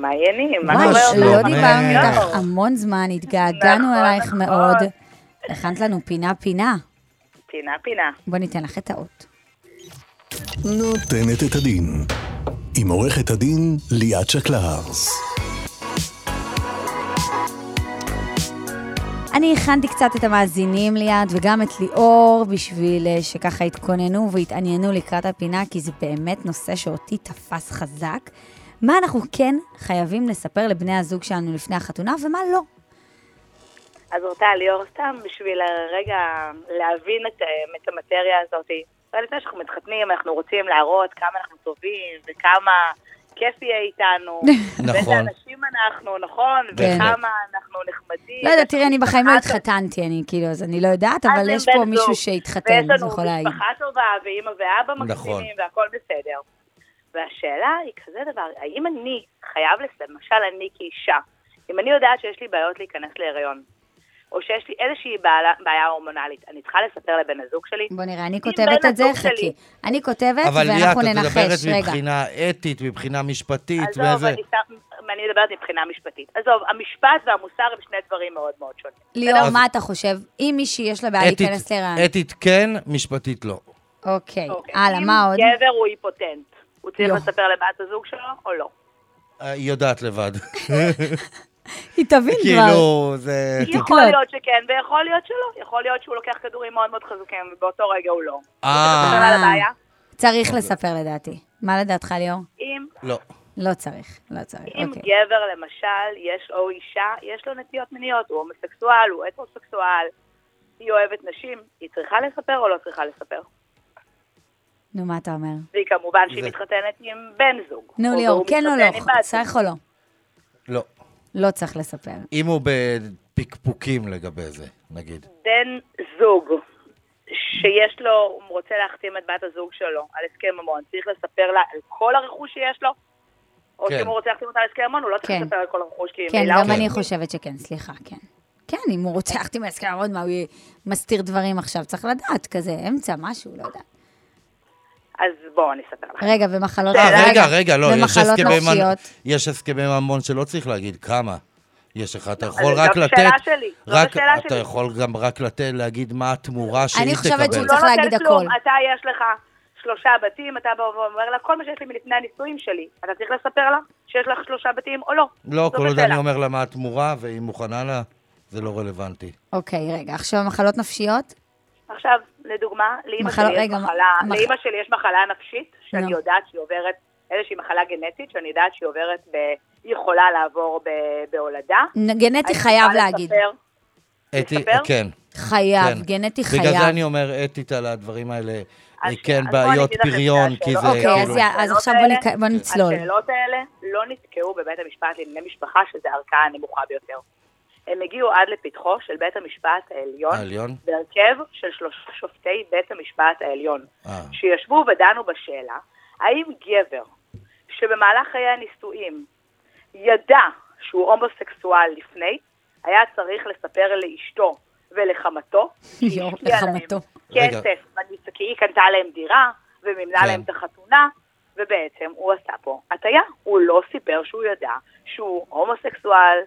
מה העניינים? מה קורה? לא אותו? דיברנו יואו. איתך המון זמן, התגעגענו נכון, אלייך נכון. מאוד. הכנת לנו פינה-פינה. פינה פינה. בוא ניתן לך את האות. נותנת את הדין. עם עורכת הדין ליאת שקלרס. אני הכנתי קצת את המאזינים ליד, וגם את ליאור, בשביל אה, שככה יתכוננו ויתעניינו לקראת הפינה, כי זה באמת נושא שאותי תפס חזק. מה אנחנו כן חייבים לספר לבני הזוג שלנו לפני החתונה, ומה לא. אז אורטל, ליאור, סתם בשביל רגע להבין את, אה, את המטריה הזאת. לפני שאנחנו מתחתנים, אנחנו רוצים להראות כמה אנחנו טובים וכמה כיף יהיה איתנו. ואיזה נכון. אנשים אנחנו, נכון? כן. וכמה אנחנו נחמדים. לא יודעת, תראי, אני בחיים לא משפחה התחתנתי, אני כאילו, אז אני לא יודעת, אז אבל יש פה מישהו שהתחתן, ויש אז לנו יכול להעיד. משפחה טובה, ואימא ואבא נכון. מקסימים, והכל בסדר. והשאלה היא כזה דבר, האם אני חייב, למשל אני כאישה, אם אני יודעת שיש לי בעיות להיכנס להיריון, או שיש לי איזושהי בעיה, בעיה הורמונלית, אני צריכה לספר לבן הזוג שלי? בוא נראה, אני כותבת את זה, חכי. שלי- אני כותבת, אבל ליאת, ואנחנו את מדברת ננחש, רגע. מבחינה אתית, מבחינה משפטית, עזוב, ואיזה... אני, מדברת מבחינה משפטית. עזוב, המשפט והמוסר הם שני דברים מאוד מאוד שונים. ליאור, אז- מה אתה חושב? אם מישהי יש לה בעיה להיכנס להיריון, אתית כן, משפטית לא. אוקיי, אוקיי. הלאה, מה עוד? אם גבר הוא היפוטנט, הוא צריך יו. לספר לבת הזוג שלו או לא? אה, היא יודעת לבד. היא תבין כבר. כאילו, זה... יכול להיות שכן ויכול להיות שלא. יכול להיות שהוא לוקח כדורים מאוד מאוד חזקים ובאותו רגע הוא לא. אה, תספר על הבעיה? צריך לספר לדעתי. מה לדעתך, ליאור? אם, לא. לא צריך, לא צריך, אם אוקיי. גבר למשל, יש או אישה, יש לו נטיות מיניות, הוא הומוסקסואל, הוא הטרוסקסואל, היא אוהבת נשים, היא צריכה לספר או לא צריכה לספר? נו, מה אתה אומר? והיא כמובן שהיא זה- מתחתנת עם בן זוג. נו, או ליאור, והוא כן או מתחתן לא? עם בת זוג. צריך או לא? לא. לא צריך לספר. אם הוא בפקפוקים לגבי זה, נגיד. בן זוג שיש לו, הוא רוצה להחתים את בת הזוג שלו על הסכם ממון, צריך לספר לה על כל הרכוש שיש לו? או כן. שאם הוא רוצה להחתים אותה על הסכם ממון, הוא לא צריך כן. לספר על כל הרכוש, כי כן, גם הוא- אני חושבת שכן, סליחה, כן. כן, אם הוא רוצה להחתים על הסכם מאוד, מה, הוא מסתיר דברים עכשיו? צריך לדעת, כזה, אמצע, משהו, לא יודעת. אז בואו אני אספר לך. רגע, ומחלות... אה, רגע, רגע, לא, יש הסכמי ממון-. יש הסכמי ממון שלא צריך להגיד כמה. יש לך, אתה אז יכול זאת רק השאלה לתת, שלי, זאת השאלה אתה שלי. יכול גם רק לתת, להגיד מה התמורה שהיא אני תקבל. חושבת שהוא הוא צריך לא להגיד הכל. אתה יש לך שלושה בתים, אתה בא ואומר לה, כל מה שיש לי מלפני הנישואים שלי, אתה צריך לספר לה שיש לך שלושה בתים או לא. לא, זאת כל עוד השאלה. אני אומר לה מה התמורה, והיא מוכנה לה, זה לא רלוונטי. אוקיי, רגע, עכשיו מחלות נפשיות? עכשיו, לדוגמה, לאימא מחלה- שלי יש רגע, מחלה, מח- לאימא שלי יש מחלה נפשית, שאני נו. יודעת שהיא עוברת, איזושהי מחלה גנטית, שאני יודעת שהיא עוברת, ב... היא יכולה לעבור ב... בהולדה. גנטי חייב להגיד. לספר- אתי, לספר? כן. חייב, כן. גנטי בגלל זה חייב. אני אומר אתית על הדברים האלה, אז- כן, אז בעיות פריון, כי זה אוקיי, כאילו... אז יא- אז עכשיו בוא נצלול. השאלות האלה לא נתקעו בבית המשפט לענייני משפחה, שזה הערכאה הנמוכה ביותר. הם הגיעו עד לפתחו של בית המשפט העליון, העליון? בהרכב של שלושה שופטי בית המשפט העליון, אה, שישבו ודנו בשאלה, האם גבר שבמהלך חיי הנישואים ידע שהוא הומוסקסואל לפני, היה צריך לספר לאשתו ולחמתו, להם לחמתו. רגע. כסף, בניס- כי היא קנתה להם דירה, ומימנה כן. להם את החתונה, ובעצם הוא עשה פה הטיה. הוא לא סיפר שהוא ידע שהוא הומוסקסואל,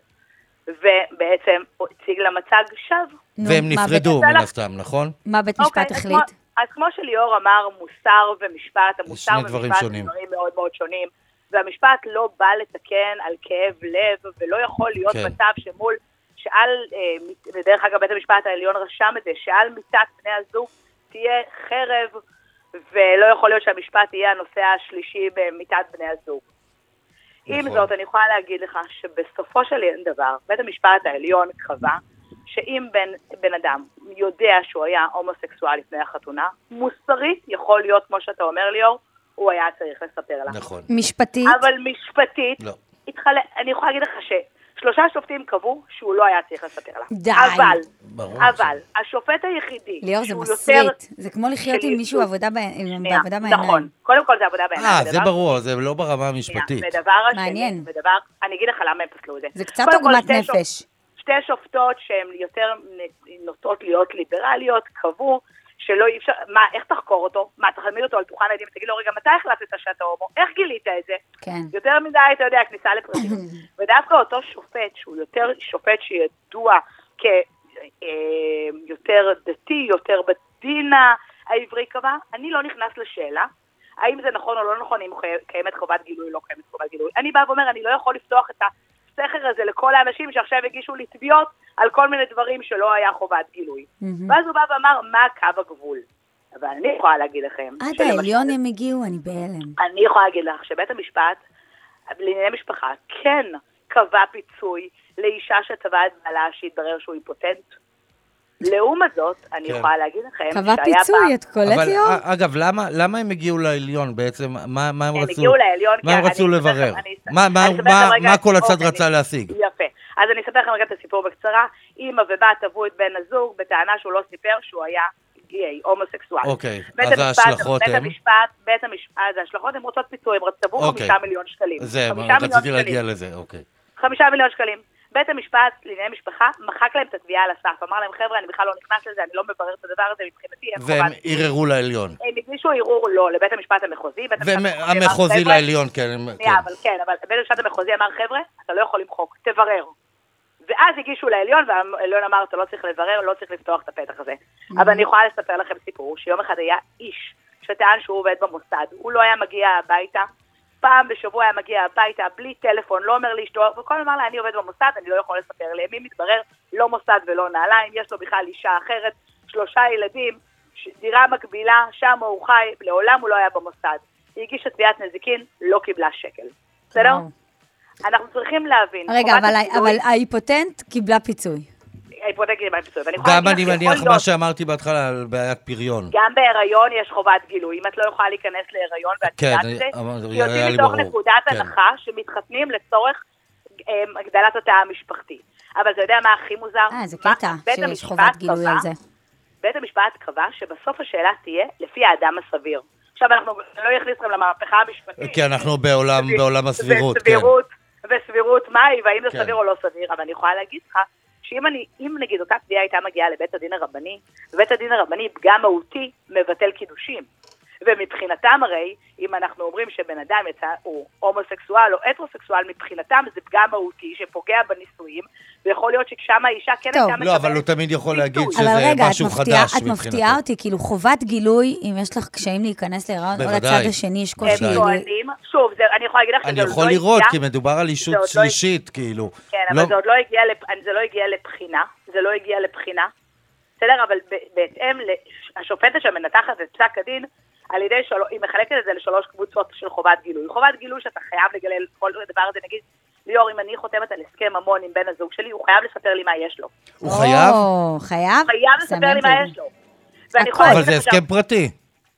ובעצם הוא הציג לה מצג שווא. והם נפרדו מן הסתם, נכון? מה בית אוקיי, משפט אז החליט? כמו- אז כמו שליאור אמר, מוסר ומשפט, המוסר ומשפט שונים. הם דברים מאוד מאוד שונים, והמשפט לא בא לתקן על כאב לב, ולא יכול להיות כן. מצב שמול, שעל, אה, ודרך אגב, בית המשפט העליון רשם את זה, שעל מיטת בני הזוג תהיה חרב, ולא יכול להיות שהמשפט יהיה הנושא השלישי במיטת בני הזוג. עם נכון. זאת, אני יכולה להגיד לך שבסופו של דבר, בית המשפט העליון קבע שאם בן, בן אדם יודע שהוא היה הומוסקסואל לפני החתונה, מוסרית יכול להיות, כמו שאתה אומר ליאור, הוא היה צריך לספר לה. נכון. משפטית? אבל משפטית, לא. התחלק, אני יכולה להגיד לך ששלושה שופטים קבעו שהוא לא היה צריך לספר לה. די. אבל, ברור. אבל, השופט היחידי, ליאור, זה מסריט. יותר... זה כמו לחיות עם מישהו. עבודה ב- שנייה, בעבודה בעיניים. נכון, קודם כל זה עבודה בעיניים. אה, זה ודבר- ברור, זה לא ברמה המשפטית. שנייה, ודבר השני, מעניין. ודבר, אני אגיד לך למה הם פסלו את זה. זה קצת עוגמת שתי שופ- נפש. שתי שופטות שהן יותר נוטות להיות ליברליות, קבעו שלא אי אפשר, מה, איך תחקור אותו? מה, תעמיד אותו על דוכן העדים ותגיד לו, רגע, מתי החלטת שאתה הומו? איך גילית את זה? כן. יותר מדי, אתה יודע, כניסה לפרטיות. ודווקא אותו שופט, שהוא יותר שופט שידוע כיותר דתי, יותר בדין העברי קבע, אני לא נכנס לשאלה האם זה נכון או לא נכון, אם קיימת חובת גילוי או לא קיימת חובת גילוי. אני באה ואומר, אני לא יכול לפתוח את הסכר הזה לכל האנשים שעכשיו הגישו לי תביעות על כל מיני דברים שלא היה חובת גילוי. מהמם. ואז הוא בא ואמר, מה קו הגבול? אבל אני יכולה להגיד לכם... עד העליון הם הגיעו, אני בהלם. אני יכולה להגיד לך שבית המשפט לענייני משפחה כן קבע פיצוי לאישה שתבעה את בעלה שהתברר שהוא אימפוטנט. לעומת זאת, אני כן. יכולה להגיד לכם קבע פיצוי, פעם- את קולט אבל ליאור? א- אגב, למה, למה הם הגיעו לעליון בעצם? מה, מה הם, הם רצו? הגיעו לעליון, מה הם רצו לברר? אני מה, מה, אני מה, רגע- מה כל הצד אוקיי, רצה אני- להשיג? יפה. אז אני אספר לכם רגע את הסיפור בקצרה. אימא ובת תבעו את בן הזוג בטענה שהוא לא סיפר שהוא היה גיי, הומוסקסואל. אוקיי, אז ההשלכות בית הן? המשפט, בית המשפט, אז ההשלכות הן רוצות פיצוי, הם תבעו אוקיי. חמישה מיליון שקלים. זה, רציתי. להגיע לזה, אוקיי. חמישה מיליון שקלים. בית המשפט לענייני משפחה מחק להם את התביעה על הסף. אמר להם, חבר'ה, אני בכלל לא נכנס לזה, אני לא מברר את הדבר הזה, מבחינתי אין והם חובת... ערערו לעליון. הם הגישו ערעור לא לבית המשפט המחוזי. והמחוזי "חבר'ה, לעליון, כן. כן. אבל כן, אבל בית המשפט המחוזי אמר, חבר'ה, אתה לא יכול למחוק, תברר. ואז הגישו לעליון, והעליון אמר, אתה לא צריך לברר, לא צריך לפתוח את הפתח הזה. אבל אני יכולה לספר לכם סיפור, שיום אחד היה איש שטען שהוא עובד במוסד, הוא לא היה מגיע הביתה, פעם בשבוע היה מגיע הביתה בלי טלפון, לא אומר לאשתו, וכל הזמן אמר לה, אני עובד במוסד, אני לא יכול לספר לימים מתברר, לא מוסד ולא נעליים, יש לו בכלל אישה אחרת, שלושה ילדים, דירה מקבילה, שם הוא חי, לעולם הוא לא היה במוסד. היא הגישה תביעת נזיקין, לא קיבלה שקל. בסדר? אנחנו צריכים להבין. רגע, אבל ההיפוטנט קיבלה פיצוי. ההיפותטית היא פיצוי. ואני יכולה גם אני מניח מה שאמרתי בהתחלה על בעיית פריון. גם בהיריון יש חובת גילוי. אם את לא יכולה להיכנס להיריון ואת כן, יודעת את זה, יוצאים מתוך. נקודת כן. הנחה שמתחתנים לצורך אמ, הגדלת התא המשפחתי. אבל אתה יודע מה הכי מוזר? אה, זה קטע שיש חובת גילוי על זה. בית המשפט קבע שבסוף השאלה תהיה לפי האדם הסביר. עכשיו אנחנו לא נכניס אתכם למהפכה המשפטית. כי אנחנו בעולם בעולם הסבירות, כן. וסבירות, וסבירות מהי, והאם זה כן. סביר או לא סביר, אבל אני יכולה להגיד לך שאם אני, אם נגיד אותה תביעה הייתה מגיעה לבית הדין הרבני, ובית הדין הרבני פגם מהותי מבטל קידושים. ומבחינתם הרי, אם אנחנו אומרים שבן אדם יצא, הוא הומוסקסואל או הטרוסקסואל, מבחינתם זה פגם מהותי שפוגע בנישואים, ויכול להיות ששם האישה כן. הייתה לא, אבל הוא תמיד יכול להגיד. שזה אבל רגע, את משהו מפתיעה, חדש את מפתיעה מבחינתו. אותי, כאילו חובת גילוי, אם יש לך קשיים להיכנס להיריון, או. לצד השני יש קושי. הם טוענים, שוב, זה, אני יכולה להגיד לך שזה אני עוד יכול לא לראות, הגיע, כי מדובר על אישות לא- שלישית, כאילו. כן, לא- אבל זה עוד לא הגיע, לפ... זה לא הגיע לבחינה, זה לא הגיע לבחינה, בסדר? אבל בהתאם, השופטת שמנתחת את פסק הדין, על ידי של... היא מחלקת את זה לשלוש קבוצות של חובת גילוי. חובת גילוי שאתה חייב לגלל כל דבר הזה, נגיד, ליאור, אם אני חותמת על הסכם ממון עם בן הזוג שלי, הוא חייב לספר לי מה יש לו. הוא חייב? חייב? חייב לספר לי מה. יש לו. אבל זה הסכם פרטי.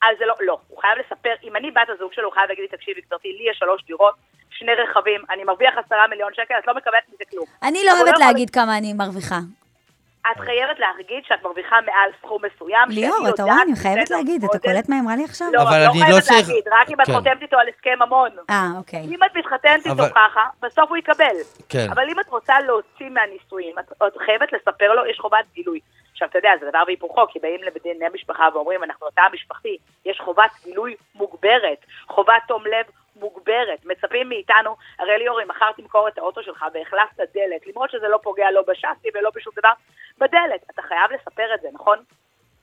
אז זה לא, לא, הוא חייב לספר, אם אני בת הזוג שלו, הוא חייב להגיד לי, תקשיבי, גברתי, לי יש שלוש דירות, שני רכבים, אני מרוויח עשרה מיליון שקל, את לא מקבלת מזה כלום. אני לא אוהבת יכול- להגיד כמה אני מרוויחה. את חייבת להגיד שאת מרוויחה מעל סכום מסוים. ליאור, אתה רואה, אני חייבת בסדר, להגיד, אתה. קולט מה היא אמרה לי עכשיו? לא, אבל לא אני לא חייבת צריך- להגיד, רק אם את כן. חותמת איתו על הסכם ממון. אה, אוקיי. אם את מתחתנת איתו ככה, בסוף הוא יקבל. כן. אבל אם את רוצה להוציא מהנישואים, את חייבת לספר לו, יש חובת גילוי. עכשיו, אתה יודע, זה דבר והיפוכו, כי באים לדיני משפחה ואומרים, אנחנו תא משפחתי, יש חובת גילוי מוגברת, חובת תום לב מוגברת. מצפים מאיתנו, הרי ליאור, אם מחר תמכור את האוטו שלך והחלפת דלת, למרות שזה לא פוגע לא בשאסי ולא בשום דבר, בדלת. אתה חייב לספר את זה, נכון?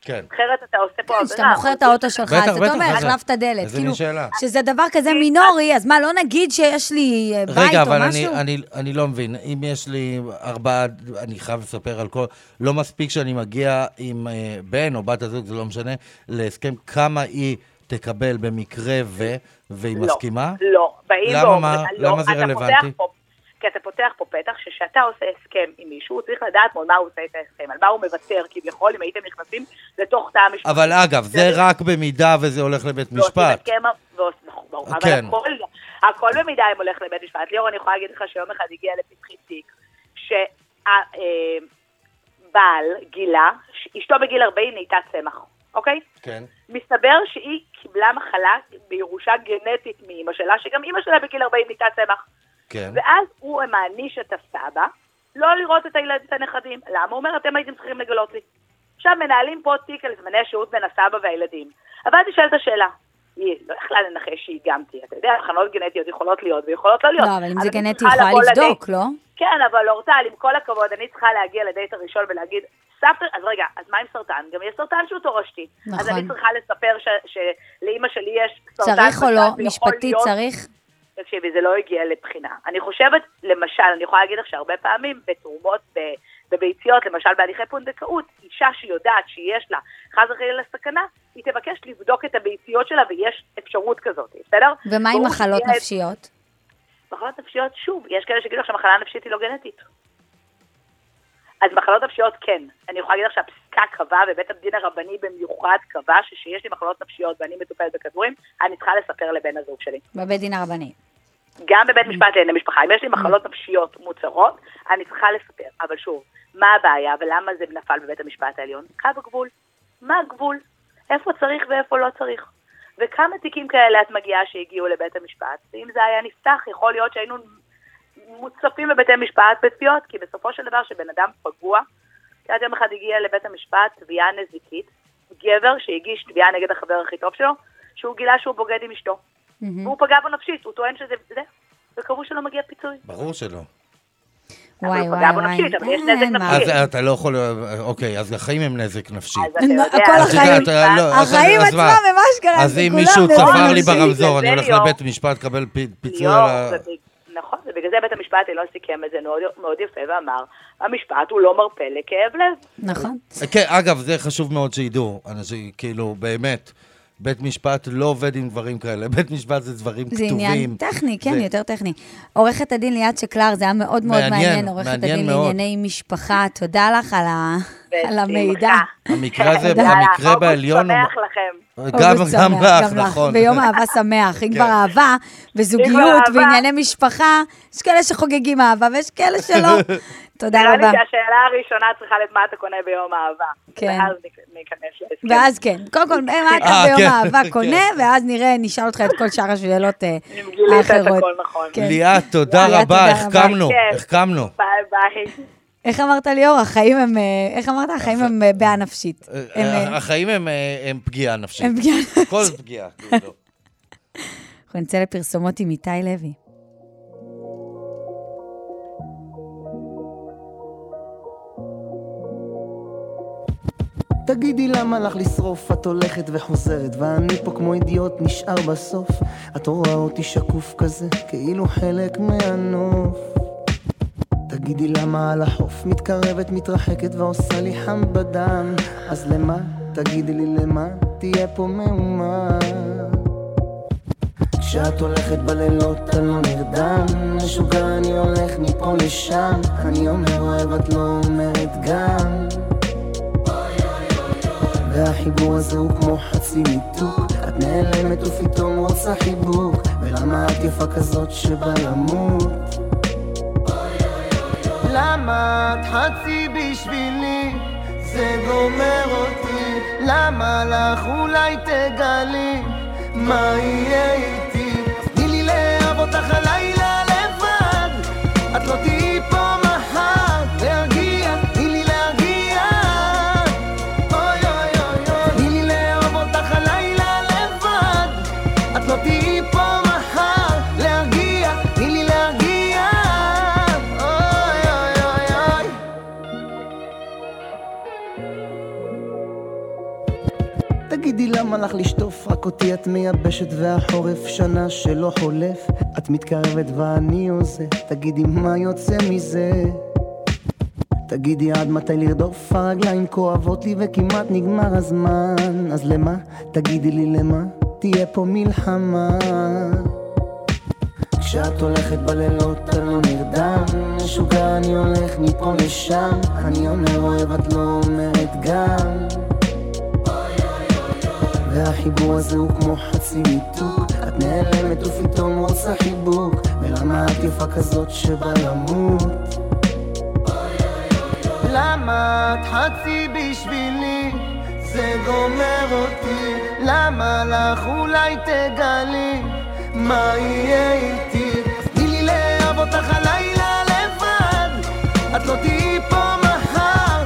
כן. אחרת אתה עושה פה כן, עבירה. כשאתה מוכר את האוטו שלך, בטח, אז אתה אומר, החלפת דלת. אז כאילו, הנה שאלה. שזה דבר כזה מינורי, אז מה, לא נגיד שיש לי אה, בית רגע, או אבל אני, משהו? אני, אני לא מבין. אם יש לי ארבעה, אני חייב לספר על כל... לא מספיק שאני מגיע עם אה, בן או בת הזוג, זה לא משנה, להסכם כמה היא תקבל במקרה ו... והיא לא, מסכימה? לא, באים למה ואומרים? לא, למה זה רלוונטי? פה, כי אתה פותח פה פתח שכשאתה עושה הסכם עם מישהו, הוא צריך לדעת מול מה הוא עושה את ההסכם, על מה הוא מוותר, כביכול, אם הייתם נכנסים לתוך תא המשפחה. אבל אגב, זה רק במידה וזה הולך לבית משפט. נכון, כן. אבל הכל, הכל במידה אם הולך לבית משפט. ליאור, אני יכולה להגיד לך שיום אחד הגיע לפתחי תיק, שהבעל גילה, אשתו בגיל 40 נהייתה צמח, אוקיי? כן. מסתבר שהיא קיבלה מחלה בירושה גנטית מאימא שלה, שגם אימא שלה בגיל 40 נהייתה צמח. כן. ואז הוא מעניש את הסבא לא לראות את הילד, את הנכדים. למה? הוא אומר, אתם הייתם צריכים לגלות לי. עכשיו מנהלים פה תיק על זמני שהות בין הסבא והילדים. אבל אז נשאלת השאלה, היא לא יכלה לנחש שהיא גמתי. אתה יודע, מחלות גנטיות יכולות להיות ויכולות לא להיות. לא, אבל אם זה אני גנטי, צריכה יכולה לבדוק, לדייט. לא? כן, אבל אורטל, עם כל הכבוד, אני צריכה להגיע לדייט הראשון ולהגיד, סבתא, אז רגע, אז מה עם סרטן? גם יש סרטן שהוא תורשתי. אז נכון. אני צריכה לספר ש- שלאימא שלי יש סרטן צריך או לא? משפטית צריך? תקשיבי, זה לא הגיע לבחינה. אני חושבת, למשל, אני יכולה להגיד לך שהרבה פעמים בתרומות, בביציות, למשל בהליכי פונדקאות, אישה שיודעת שיש לה חס וחלילה סכנה, היא תבקש לבדוק את הביציות שלה ויש אפשרות כזאת, בסדר? ומה עם מחלות נפשיות? מחלות נפשיות, שוב, יש כאלה שיגידו לך שהמחלה הנפשית היא לא גנטית. אז מחלות נפשיות כן. אני יכולה להגיד לך שהפסיקה קבעה, ובית הדין הרבני במיוחד קבע, שכשיש לי מחלות נפשיות ואני מטופלת בכדורים, אני צריכה לספר לבן הזוג שלי. בבית דין הרבני. גם בבית משפט לענייני משפחה. אם יש לי מחלות נפשיות מוצהרות, אני צריכה לספר. אבל שוב, מה הבעיה ולמה זה נפל בבית המשפט העליון? קו הגבול. מה הגבול? איפה צריך ואיפה לא צריך? וכמה תיקים כאלה את מגיעה שהגיעו לבית המשפט? ואם זה היה נפתח, יכול להיות שהיינו מוצפים בבתי משפט בתביעות, כי בסופו של דבר שבן אדם פגוע, כי עד יום אחד הגיע לבית המשפט תביעה נזיקית, גבר שהגיש תביעה נגד החבר הכי טוב שלו, שהוא גילה שהוא בוגד עם אשתו. והוא פגע בו נפשית, הוא טוען שזה זה, וקבעו שלא מגיע פיצוי. ברור שלא. וואי, הוא וואי, וואי. אה. אז אתה לא יכול... אוקיי, אז החיים הם נזק נפשי. אז החיים. לא, החיים? עצמם הם אשכרה, אז זה אם מישהו צבר לי. ברמזור, אני הולך. לבית משפט לקבל פי- פיצוי על ה... נכון, ובגלל זה בית המשפט העליון סיכם את זה מאוד, מאוד יפה ואמר, המשפט הוא לא מרפא לכאב לב. נכון. כן, אגב, זה חשוב מאוד שידעו. אנשים, כאילו, באמת, בית משפט לא עובד עם דברים כאלה. בית משפט זה דברים זה כתובים. עניין טכני, כן, זה- יותר טכני. עורכת הדין ליאת שקלר, זה היה מאוד מאוד מעניין, מעניין, עורכת מעניין הדין מאוד. לענייני משפחה, תודה לך על ה- על. המידע. המקרה יאללה, המקרה אוגוסט בעליון... הוא- שמח לכם. גם אוגוסט גם שמח, לך, נכון. ויום אהבה שמח. אם כן. כבר אהבה וזוגיות. וענייני משפחה, יש כאלה שחוגגים אהבה ויש כאלה שלא. תודה נראה לי רבה. שהשאלה הראשונה צריכה להיות מה אתה קונה ביום האהבה. כן. ואז ניכ- ניכנס להסכם. ואז כן, קודם כל, מה אתה אה, ביום כן, האהבה כן. קונה, ואז נראה, נשאל אותך את כל שאר השאלות אה, האחרות. נכון. כן. ליאת, תודה רבה, רבה. החכמנו, כן. החכמנו. ביי ביי. איך אמרת ליאור? החיים הם... אה, איך אמרת? החיים הם אה, בעיה נפשית. אה, החיים הם, אה, פגיעה נפשית. הם פגיעה כל פגיעה. כאילו. אנחנו נצא לפרסומות עם איתי לוי. תגידי למה לך לשרוף, את הולכת וחוזרת ואני פה כמו אידיוט נשאר בסוף. את רואה אותי שקוף כזה, כאילו חלק מהנוף. תגידי למה על החוף מתקרבת, מתרחקת ועושה לי חם בדם. אז למה? תגידי לי למה? תהיה פה מהומה כשאת הולכת בלילות אני לא נרדם. משוגע אני הולך מפה לשם. אני אומר אוהב את לא אומרת גם והחיבור הזה הוא כמו חצי ניתוק את נעלמת ופתאום רוצה חיבוק ולמה את יפה כזאת שבא למות? למה את חצי בשבילי? זה גומר אותי למה לך אולי תגלי מה יהיה איתי? למה לך לשטוף רק אותי את מייבשת והחורף שנה שלא חולף. את מתקרבת ואני עוזב תגידי מה יוצא מזה? תגידי עד מתי לרדוף הרגליים כואבות לי וכמעט נגמר הזמן. אז למה? תגידי לי למה? תהיה פה מלחמה. כשאת הולכת בלילות אני לא נרדם. משוגע אני הולך מפה לשם. אני אומר אוהב את לא אומרת גם והחיבור הזה הוא כמו חצי ניתוק את נעלמת ופתאום רוצה חיבוק ולמה את יפה כזאת שבא למות? למה את חצי בשבילי? זה גומר אותי למה לך אולי תגלי מה יהיה איתי? תני לי לאהוב אותך הלילה לבד את לא תהיי פה מחר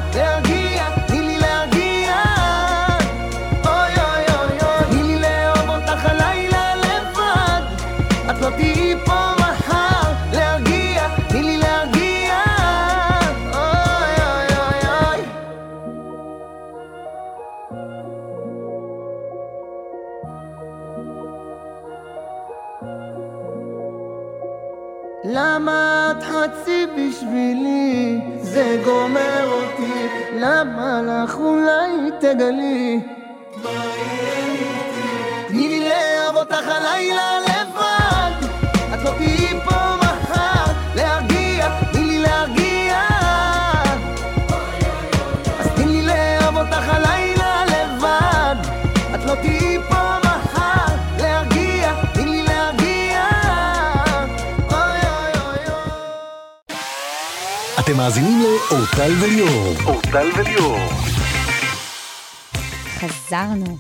בשבילי? זה גומר אותי למה לך אולי תגלי? תני לי לאהוב אותך הלילה אתם מאזינים לאורטל וליאור. אורטל וליאור. חזרנו.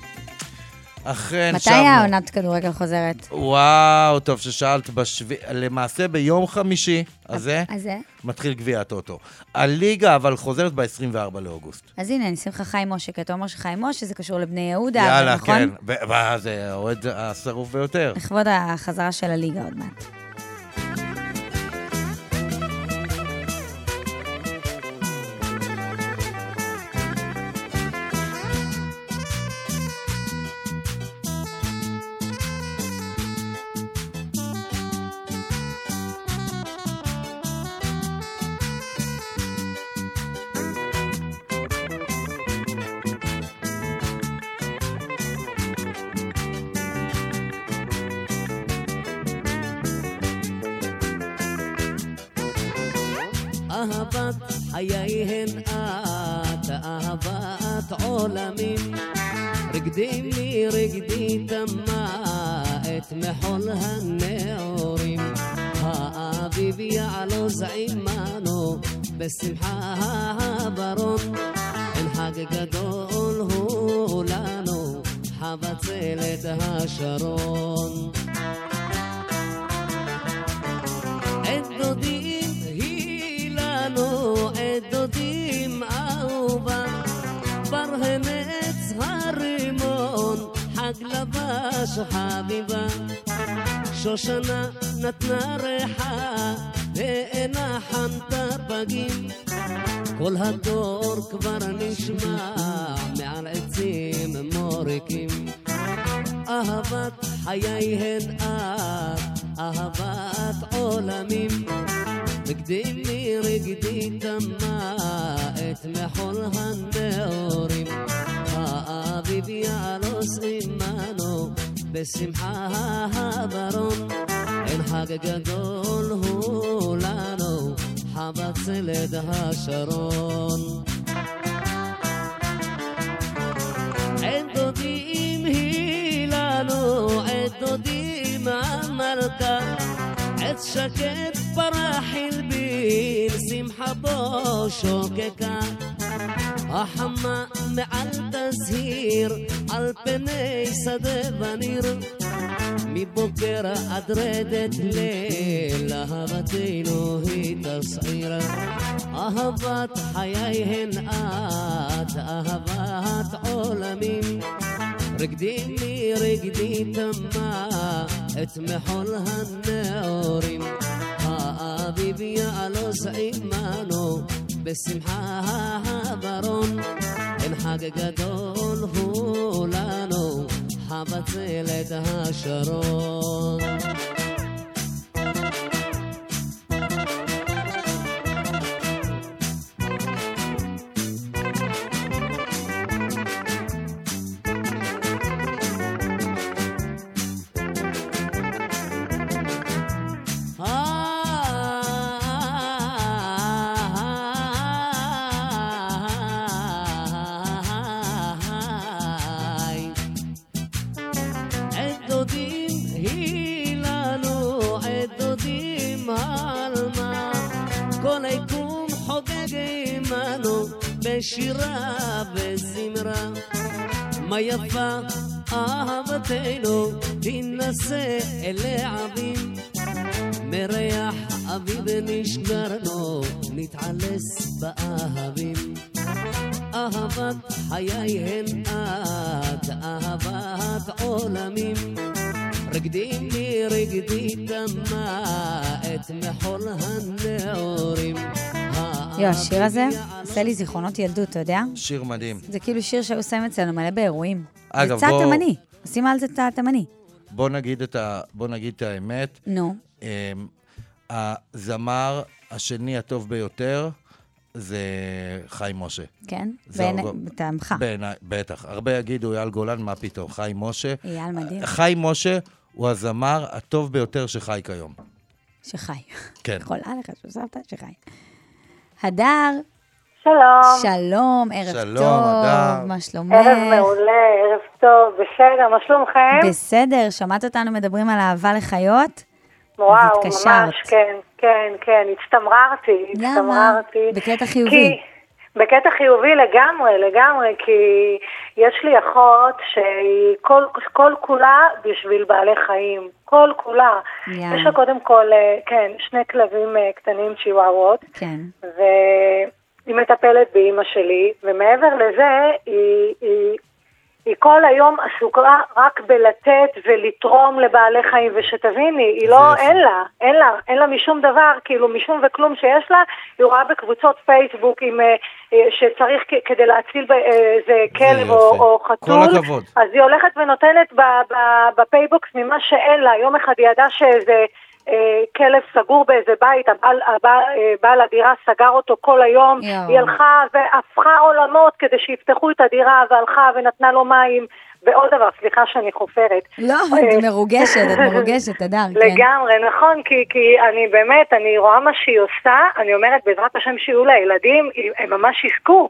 אכן, מתי שבנו. העונת כדורגל חוזרת? וואו, טוב ששאלת, בשבי... למעשה ביום חמישי הזה אז זה? מתחיל גביע הטוטו. הליגה אבל חוזרת ב-24 לאוגוסט. אז הנה, אני אשים לך חיים משה, כי אתה אומר שחיים משה זה קשור לבני יהודה, יאללה, נכון? כן. ו- זה האוהד השרוף ביותר. לכבוד החזרה של הליגה עוד מעט. דמעת מחול הנעורים. האביב יעלו זעימנו בשמחה הברום. אין חג גדול הוא לנו חבצלת השרון. את דודים היא לנו, את דודים אהובה, בר המת לבש חביבה, שושנה נתנה ריחה, ואינה חנתה פגים. כל הדור כבר נשמע מעל עצים מוריקים. אהבת חיי הן את, אהבת עולמים. רגדי רגדי תמה את מחול הנאורים. האביב יעלוס עמנו בשמחה הברון. אין חג גדול הוא לנו, חבת צלד השרון. עד דודים היא לנו, עד דודים המלכה. شكت براح البيل حضو شوكك أحمى مع التزهير البني سد بنير مي بكرة أدردت ليل هبتينو هي تصعير. أهبت حيايهن آت أهبت عالمين. רגדי לי רגדי תמה את מחול הנאורים. האביב יעלוס עמנו בשמחה הברון. אין חג גדול הוא לנו, בשירה וזמרה. מה יפה אהבתנו, תינשא אל העבים. מריח אביב נשגרנו, נתעלס באהבים. אהבת חיי הן את, אהבת עולמים. רגדי לי רגדי תמה את מחול הנאורים. יו, השיר הזה עושה לי זיכרונות ילדות, אתה יודע? שיר מדהים. זה כאילו שיר שהיו שמים אצלנו מלא באירועים. אגב, זה צעד תימני, עושים על זה צעד תימני. בוא נגיד את, ה... בוא נגיד את האמת. נו. אמ, הזמר השני הטוב ביותר זה חיים משה. כן? בעיני- בטעמך. בעיניי, בטח. הרבה יגידו אייל גולן, מה פתאום, חיים משה. אייל מדהים. חיים משה הוא הזמר הטוב ביותר שחי כיום. שחי. כן. יכולה לך שסבתא שחי. הדר, שלום. שלום, ערב שלום, טוב, הדר. מה שלומך? ערב מעולה, ערב טוב, בסדר, מה שלומכם? בסדר, שמעת אותנו מדברים על אהבה לחיות? וואו, התקשרת. ממש, כן, כן, כן, הצטמררתי, למה? הצטמררתי. בקטע חיובי. כי, בקטע חיובי לגמרי, לגמרי, כי יש לי אחות שהיא כל, כל כולה בשביל בעלי חיים, כל כולה. יאללה. יש לה קודם כל, אה, כן, שני כלבים אה, קטנים צ'יווארות, כן. והיא מטפלת באימא שלי, ומעבר לזה, היא, היא, היא כל היום עסוקה רק בלתת ולתרום לבעלי חיים, ושתביני, היא לא. אין לה, אין לה, אין לה משום דבר, כאילו משום וכלום שיש לה, היא רואה בקבוצות פייסבוק עם, אה, אה, שצריך כדי להציל אה, איזה כלב או. או כל חתול, הכבוד. אז היא הולכת ונותנת בפייבוקס ממה שאין לה. יום אחד היא ידעה שאיזה כלב סגור באיזה בית, הבעל, הבעל, אה, בעל הדירה סגר אותו כל היום, יואו. היא הלכה והפכה עולמות כדי שיפתחו את הדירה, והלכה ונתנה לו מים. ועוד דבר, סליחה שאני חופרת. לא, אה, את מרוגשת, את מרוגשת, הדר, כן. לגמרי, נכון, כי, כי אני באמת, אני רואה מה שהיא עושה, אני אומרת, בעזרת השם שיהיו לה ילדים, הם ממש יזכו.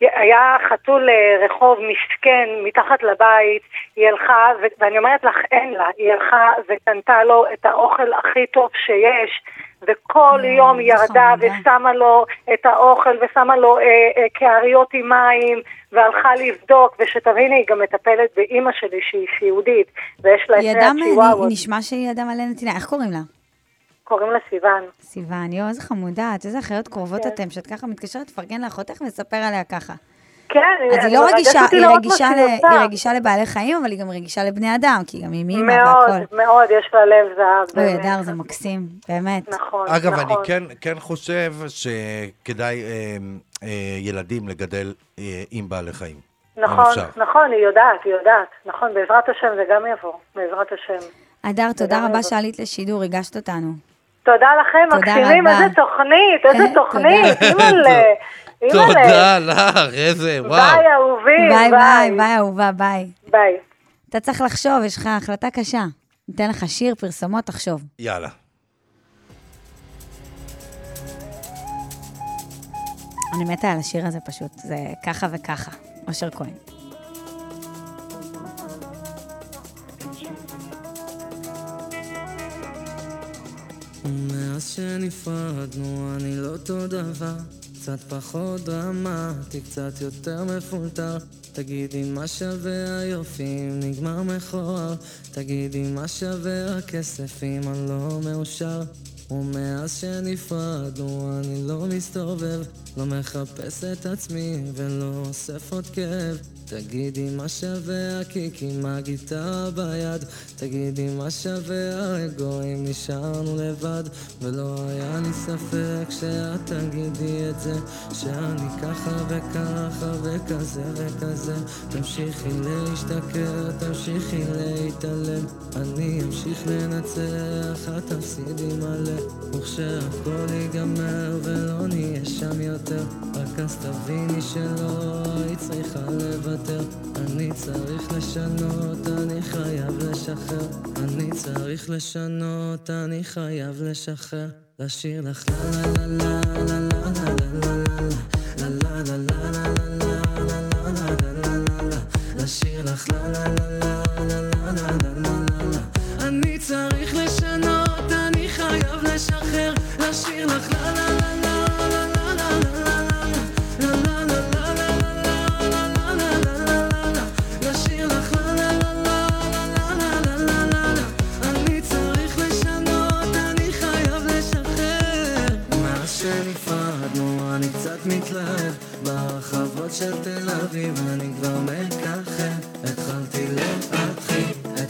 היה חתול אה, רחוב מסכן מתחת לבית, היא הלכה, ואני אומרת לך, אין לה, היא הלכה וקנתה לו את האוכל הכי טוב שיש, וכל יום היא ירדה ושמה לו את האוכל ושמה לו אה, אה, קעריות עם מים, והלכה לבדוק, ושתביני, היא גם מטפלת באימא שלי שהיא סיעודית, ויש לה את אדם, הצ'יוואוות. נשמע שהיא אדם מלא נתינה, איך קוראים לה? קוראים לה סיוון. סיוון, יואו, איזה חמודה, את איזה אחיות קרובות כן. אתם, שאת ככה מתקשרת לפרגן לאחותך ולספר עליה ככה. כן, אז היא לא רגישה, היא מה רגישה, שהיא ל, עושה. היא רגישה לבעלי חיים, אבל היא גם רגישה לבני אדם, כי גם היא אימא מאוד, והכל. מאוד, יש לה לב זהב. אוי, באמת. אדר, זה מקסים, באמת. נכון, אגב, נכון. אני כן, כן חושב שכדאי אה, אה, ילדים לגדל אה, עם בעלי חיים. נכון. נכון, היא יודעת, היא יודעת. נכון, בעזרת השם זה גם יבוא, בעזרת השם. אדר, תודה רבה. שעלית לשידור, ריגשת אותנו. תודה לכם, תודה מקסימים, רבה. איזה תוכנית, איזה. תוכנית, אימא'לה. תודה לך, איזה, וואו. ביי, אהובים, ביי, ביי, ביי. ביי, אהובה, ביי. ביי. אתה צריך לחשוב, יש לך החלטה קשה. ניתן לך שיר, פרסומות, תחשוב. יאללה. אני מתה על השיר הזה פשוט, זה ככה וככה. אושר כהן. מאז שנפרדנו אני לא אותו דבר קצת פחות דרמטי, קצת יותר מפולטר. תגידי מה שווה היופי אם נגמר מכוער? תגידי מה שווה הכסף אם אני לא מאושר ומאז שנפרדנו אני לא מסתובב לא מחפש את עצמי ולא אוסף עוד כאב. תגידי מה שווה הקיק עם הגיטרה ביד? תגידי מה שווה האגו אם נשארנו לבד? ולא היה לי ספק שאת תגידי את זה שאני ככה וככה וכזה וכזה. תמשיכי להשתכר, תמשיכי להתעלם אני אמשיך לנצח, את תפסידי מלא וכשהכל ייגמר ולא נהיה שם יותר רק אז תביני שלא היית צריכה לוותר אני צריך לשנות, אני חייב לשחרר אני צריך לשנות, אני חייב לשחרר לשיר לך לה לה לה לה לה לה לה לה לה לה לה לה לה לה לה לשיר לך לה לה לה לה לה לה לה שנפרדנו אני קצת מתלהב ברחבות של תל אביב אני כבר מככב התחלתי להתחיל,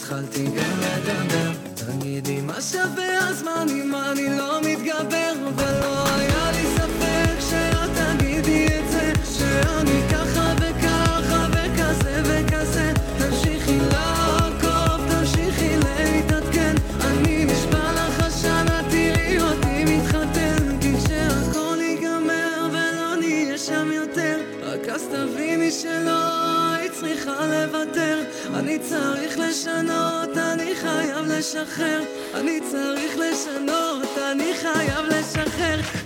התחלתי גם לדבר תגידי מה שווה הזמן אם אני לא מתגבר? ולא היה לשחרר. אני צריך לשנות, אני חייב לשחרר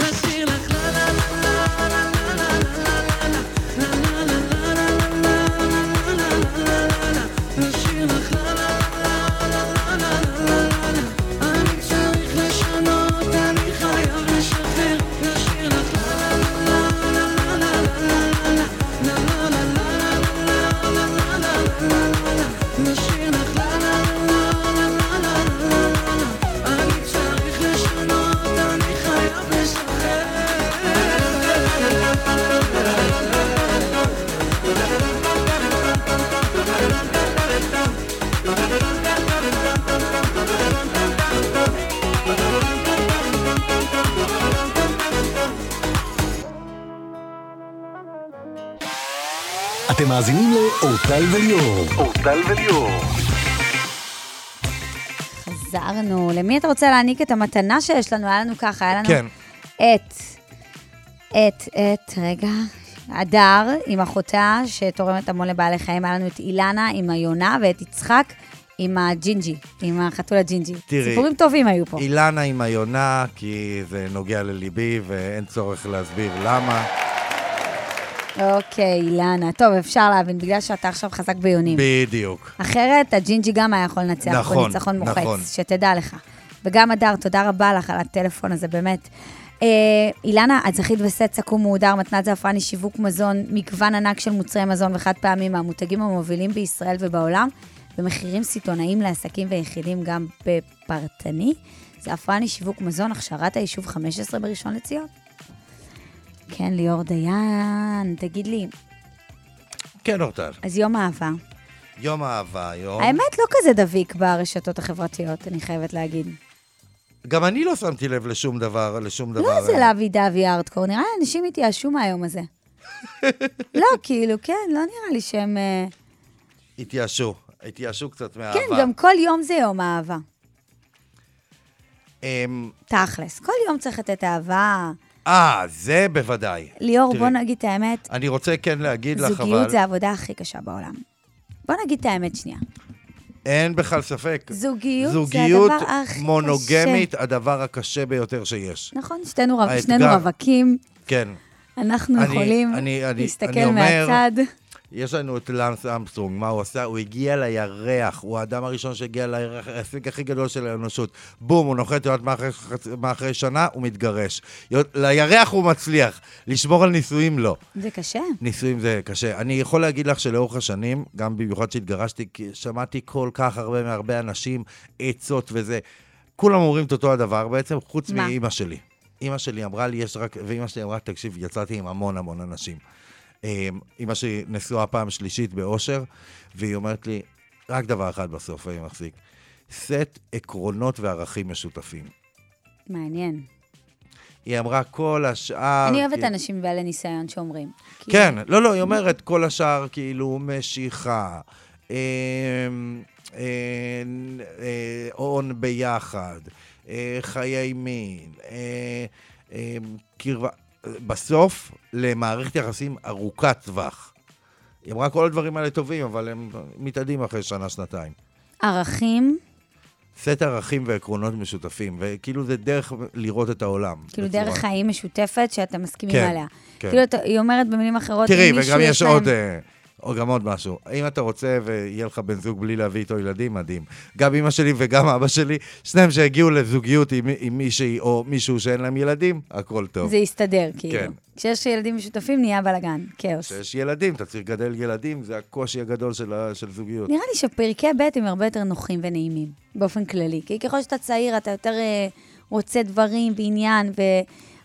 מאזינים לאורטל וליאור. אורטל וליאור. חזרנו. למי אתה רוצה להעניק את המתנה שיש לנו? היה לנו ככה, היה לנו כן. את, את, את, רגע, הדר עם אחותה שתורמת המון לבעלי חיים, היה לנו את אילנה עם היונה ואת יצחק עם הג'ינג'י, עם החתול הג'ינג'י. תראי, סיפורים טובים היו פה. אילנה עם היונה, כי זה נוגע לליבי ואין צורך להסביר למה. אוקיי, אילנה. טוב, אפשר להבין, בגלל שאתה עכשיו חזק ביונים. בדיוק. אחרת, הג'ינג'י גם היה יכול לנצח פה נכון, ניצחון מוחץ, נכון. שתדע לך. וגם הדר, תודה רבה לך על הטלפון הזה, באמת. אה, אילנה, את זכית בסט סכו"ם מהודר, מתנת זעפרני, שיווק מזון, מגוון ענק של מוצרי מזון וחד פעמים מהמותגים המובילים בישראל ובעולם, במחירים סיטונאיים לעסקים ויחידים גם בפרטני. זעפרני, שיווק מזון, הכשרת היישוב 15 בראשון לציון. כן, ליאור דיין, תגיד לי, כן, אורטל. אז יום אהבה. יום אהבה, יום... האמת, לא כזה דביק ברשתות החברתיות, אני חייבת להגיד. גם אני לא שמתי לב לשום דבר, לשום דבר. לא איזה לאבי דבי ארטקור, נראה לי אנשים התייאשו מהיום הזה. לא, כאילו, כן, לא נראה לי שהם... אה, התייאשו, התייאשו קצת מאהבה. כן, גם כל יום זה יום אהבה. אמ, תכלס, כל יום צריך לתת אהבה. אה, זה בוודאי. ליאור, תראי, בוא נגיד את האמת, אני רוצה כן להגיד לך, אבל... זוגיות זה העבודה הכי קשה בעולם. בוא נגיד את האמת שנייה. אין בכלל ספק. זוגיות, זוגיות זה הדבר הכי מונוגמית, קשה. הדבר הקשה ביותר שיש. נכון, שתינו, רב, האתגר- שנינו רווקים, כן. אנחנו אני- יכולים אני- אני- להסתכל אני אומר- מהצד. יש לנו את לנס אמסטרונג, מה הוא עשה? הוא הגיע לירח, הוא האדם הראשון שהגיע לירח, ההישג הכי גדול של האנושות. בום, הוא נוחת, יודעת מה אחרי, מה אחרי שנה? הוא מתגרש. לירח הוא מצליח, לשמור על נישואים לא. זה קשה. נישואים זה קשה. אני יכול להגיד לך שלאורך השנים, גם במיוחד שהתגרשתי, שמעתי כל כך הרבה מהרבה אנשים, עצות וזה. כולם אומרים את אותו הדבר בעצם, חוץ? מאימא שלי. אימא שלי אמרה לי, יש רק... ואימא שלי אמרה, תקשיב, יצאתי עם המון המון אנשים. אמ, אימא שלי נשואה פעם שלישית באושר, והיא אומרת לי, רק דבר אחד בסוף, אני מחזיק. סט עקרונות וערכים משותפים. מעניין. היא אמרה, כל השאר... אני אוהבת כאילו- אנשים בעלי ניסיון שאומרים. כאילו, כן, לא, לא, היא אומרת, כל השאר כאילו משיכה, אמ, אה, אה, הון ביחד, אה, חיי מין, אה, אה, קרבה, בסוף למערכת יחסים ארוכת טווח. היא אמרה, כל הדברים האלה טובים, אבל הם מתאדים אחרי שנה-שנתיים. ערכים, סט ערכים ועקרונות משותפים, וכאילו זה דרך לראות את העולם. כאילו בצורה- דרך חיים משותפת שאתם מסכימים כן, עליה. כן. כאילו, היא אומרת במילים אחרות, תראי, וגם יש להם- עוד, אה, או גם עוד משהו. אם אתה רוצה ויהיה לך בן זוג בלי להביא איתו ילדים, מדהים. גם אמא שלי וגם אבא שלי, שניהם שהגיעו לזוגיות עם, עם מישהי או מישהו שאין להם ילדים, הכל טוב. זה יסתדר, כאילו. כן. כשיש ילדים משותפים, נהיה בלאגן, כאוס. כשיש ילדים, אתה צריך לגדל ילדים, זה הקושי הגדול של, ה- של זוגיות. נראה לי שפרקי ב' הם הרבה יותר נוחים ונעימים, באופן כללי. כי ככל שאתה צעיר, אתה יותר אה, רוצה דברים ועניין,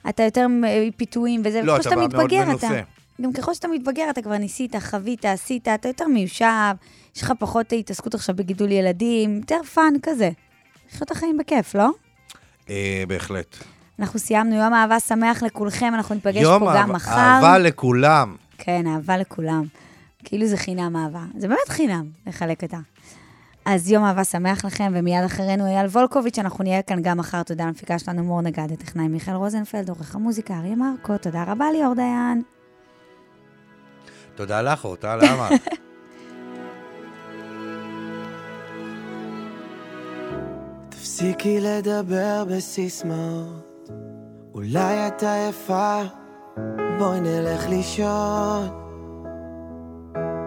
ואתה יותר אה, פיתויים וזה, לא, וככל אתה שאתה בא מאוד מתבגר, מנוסה. גם ככל שאתה מתבגר, אתה כבר ניסית, חווית, עשית, אתה יותר מיושב, יש לך פחות התעסקות עכשיו בגידול ילדים, יותר fun כזה. לחיות את החיים בכיף, לא? אה, בהחלט. אנחנו סיימנו יום אהבה שמח לכולכם, אנחנו ניפגש יום פה גם מחר. אהבה לכולם. כן, אהבה לכולם. כאילו זה חינם אהבה. זה באמת חינם לחלק אותה. אז יום אהבה שמח לכם, ומיד אחרינו אייל וולקוביץ', אנחנו נהיה כאן גם מחר. תודה למפיקה שלנו מור נגד, הטכנאי מיכאל רוזנפלד, עורך המוזיקה אריה מרקו, תודה רבה ליאור דיין. תודה לך, אורטל, למה? תפסיקי לדבר בסיסמאות, אולי את עייפה, בואי נלך לישון,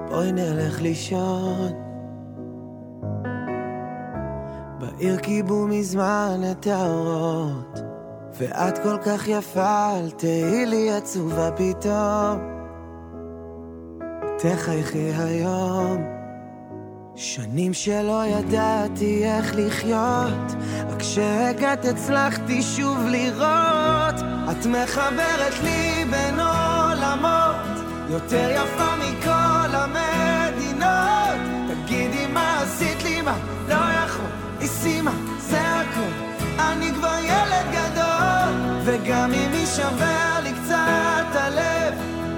בואי נלך לישון. בעיר כיבו מזמן את האורות, ואת כל כך יפה, אל תהיי לי עצובה פתאום. תחייכי היום. שנים שלא ידעתי איך לחיות, רק כשהגעת הצלחתי שוב לראות. את מחברת לי בין עולמות, יותר יפה מכל המדינות. תגידי מה עשית לי, מה לא יכול, ניסי מה זה הכל. אני כבר ילד גדול, וגם אם קצת הלב,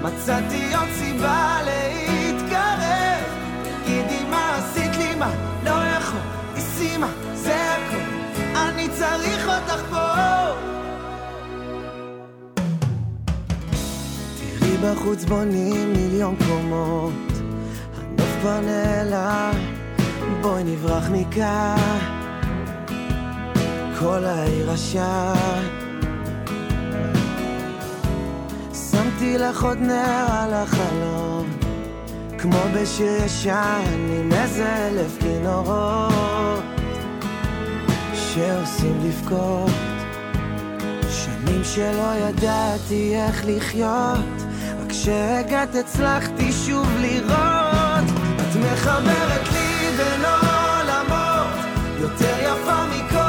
מצאתי עוד סיבה להתקרב. תגידי מה עשית לי, מה לא יכול, ניסי מה זה הכל. אני צריך אותך פה. תראי בחוץ בונים מיליון קומות, הנוף כבר נעלם, בואי נברח מכאן. כל העיר עשן. שמתי לך עוד נר על החלום, כמו בשיר ישן עם איזה אלף כינורות שעושים לבכות. שנים שלא ידעתי איך לחיות, רק כשהגעת הצלחתי שוב לראות. את מחברת לי בין עולמות, יותר יפה מכל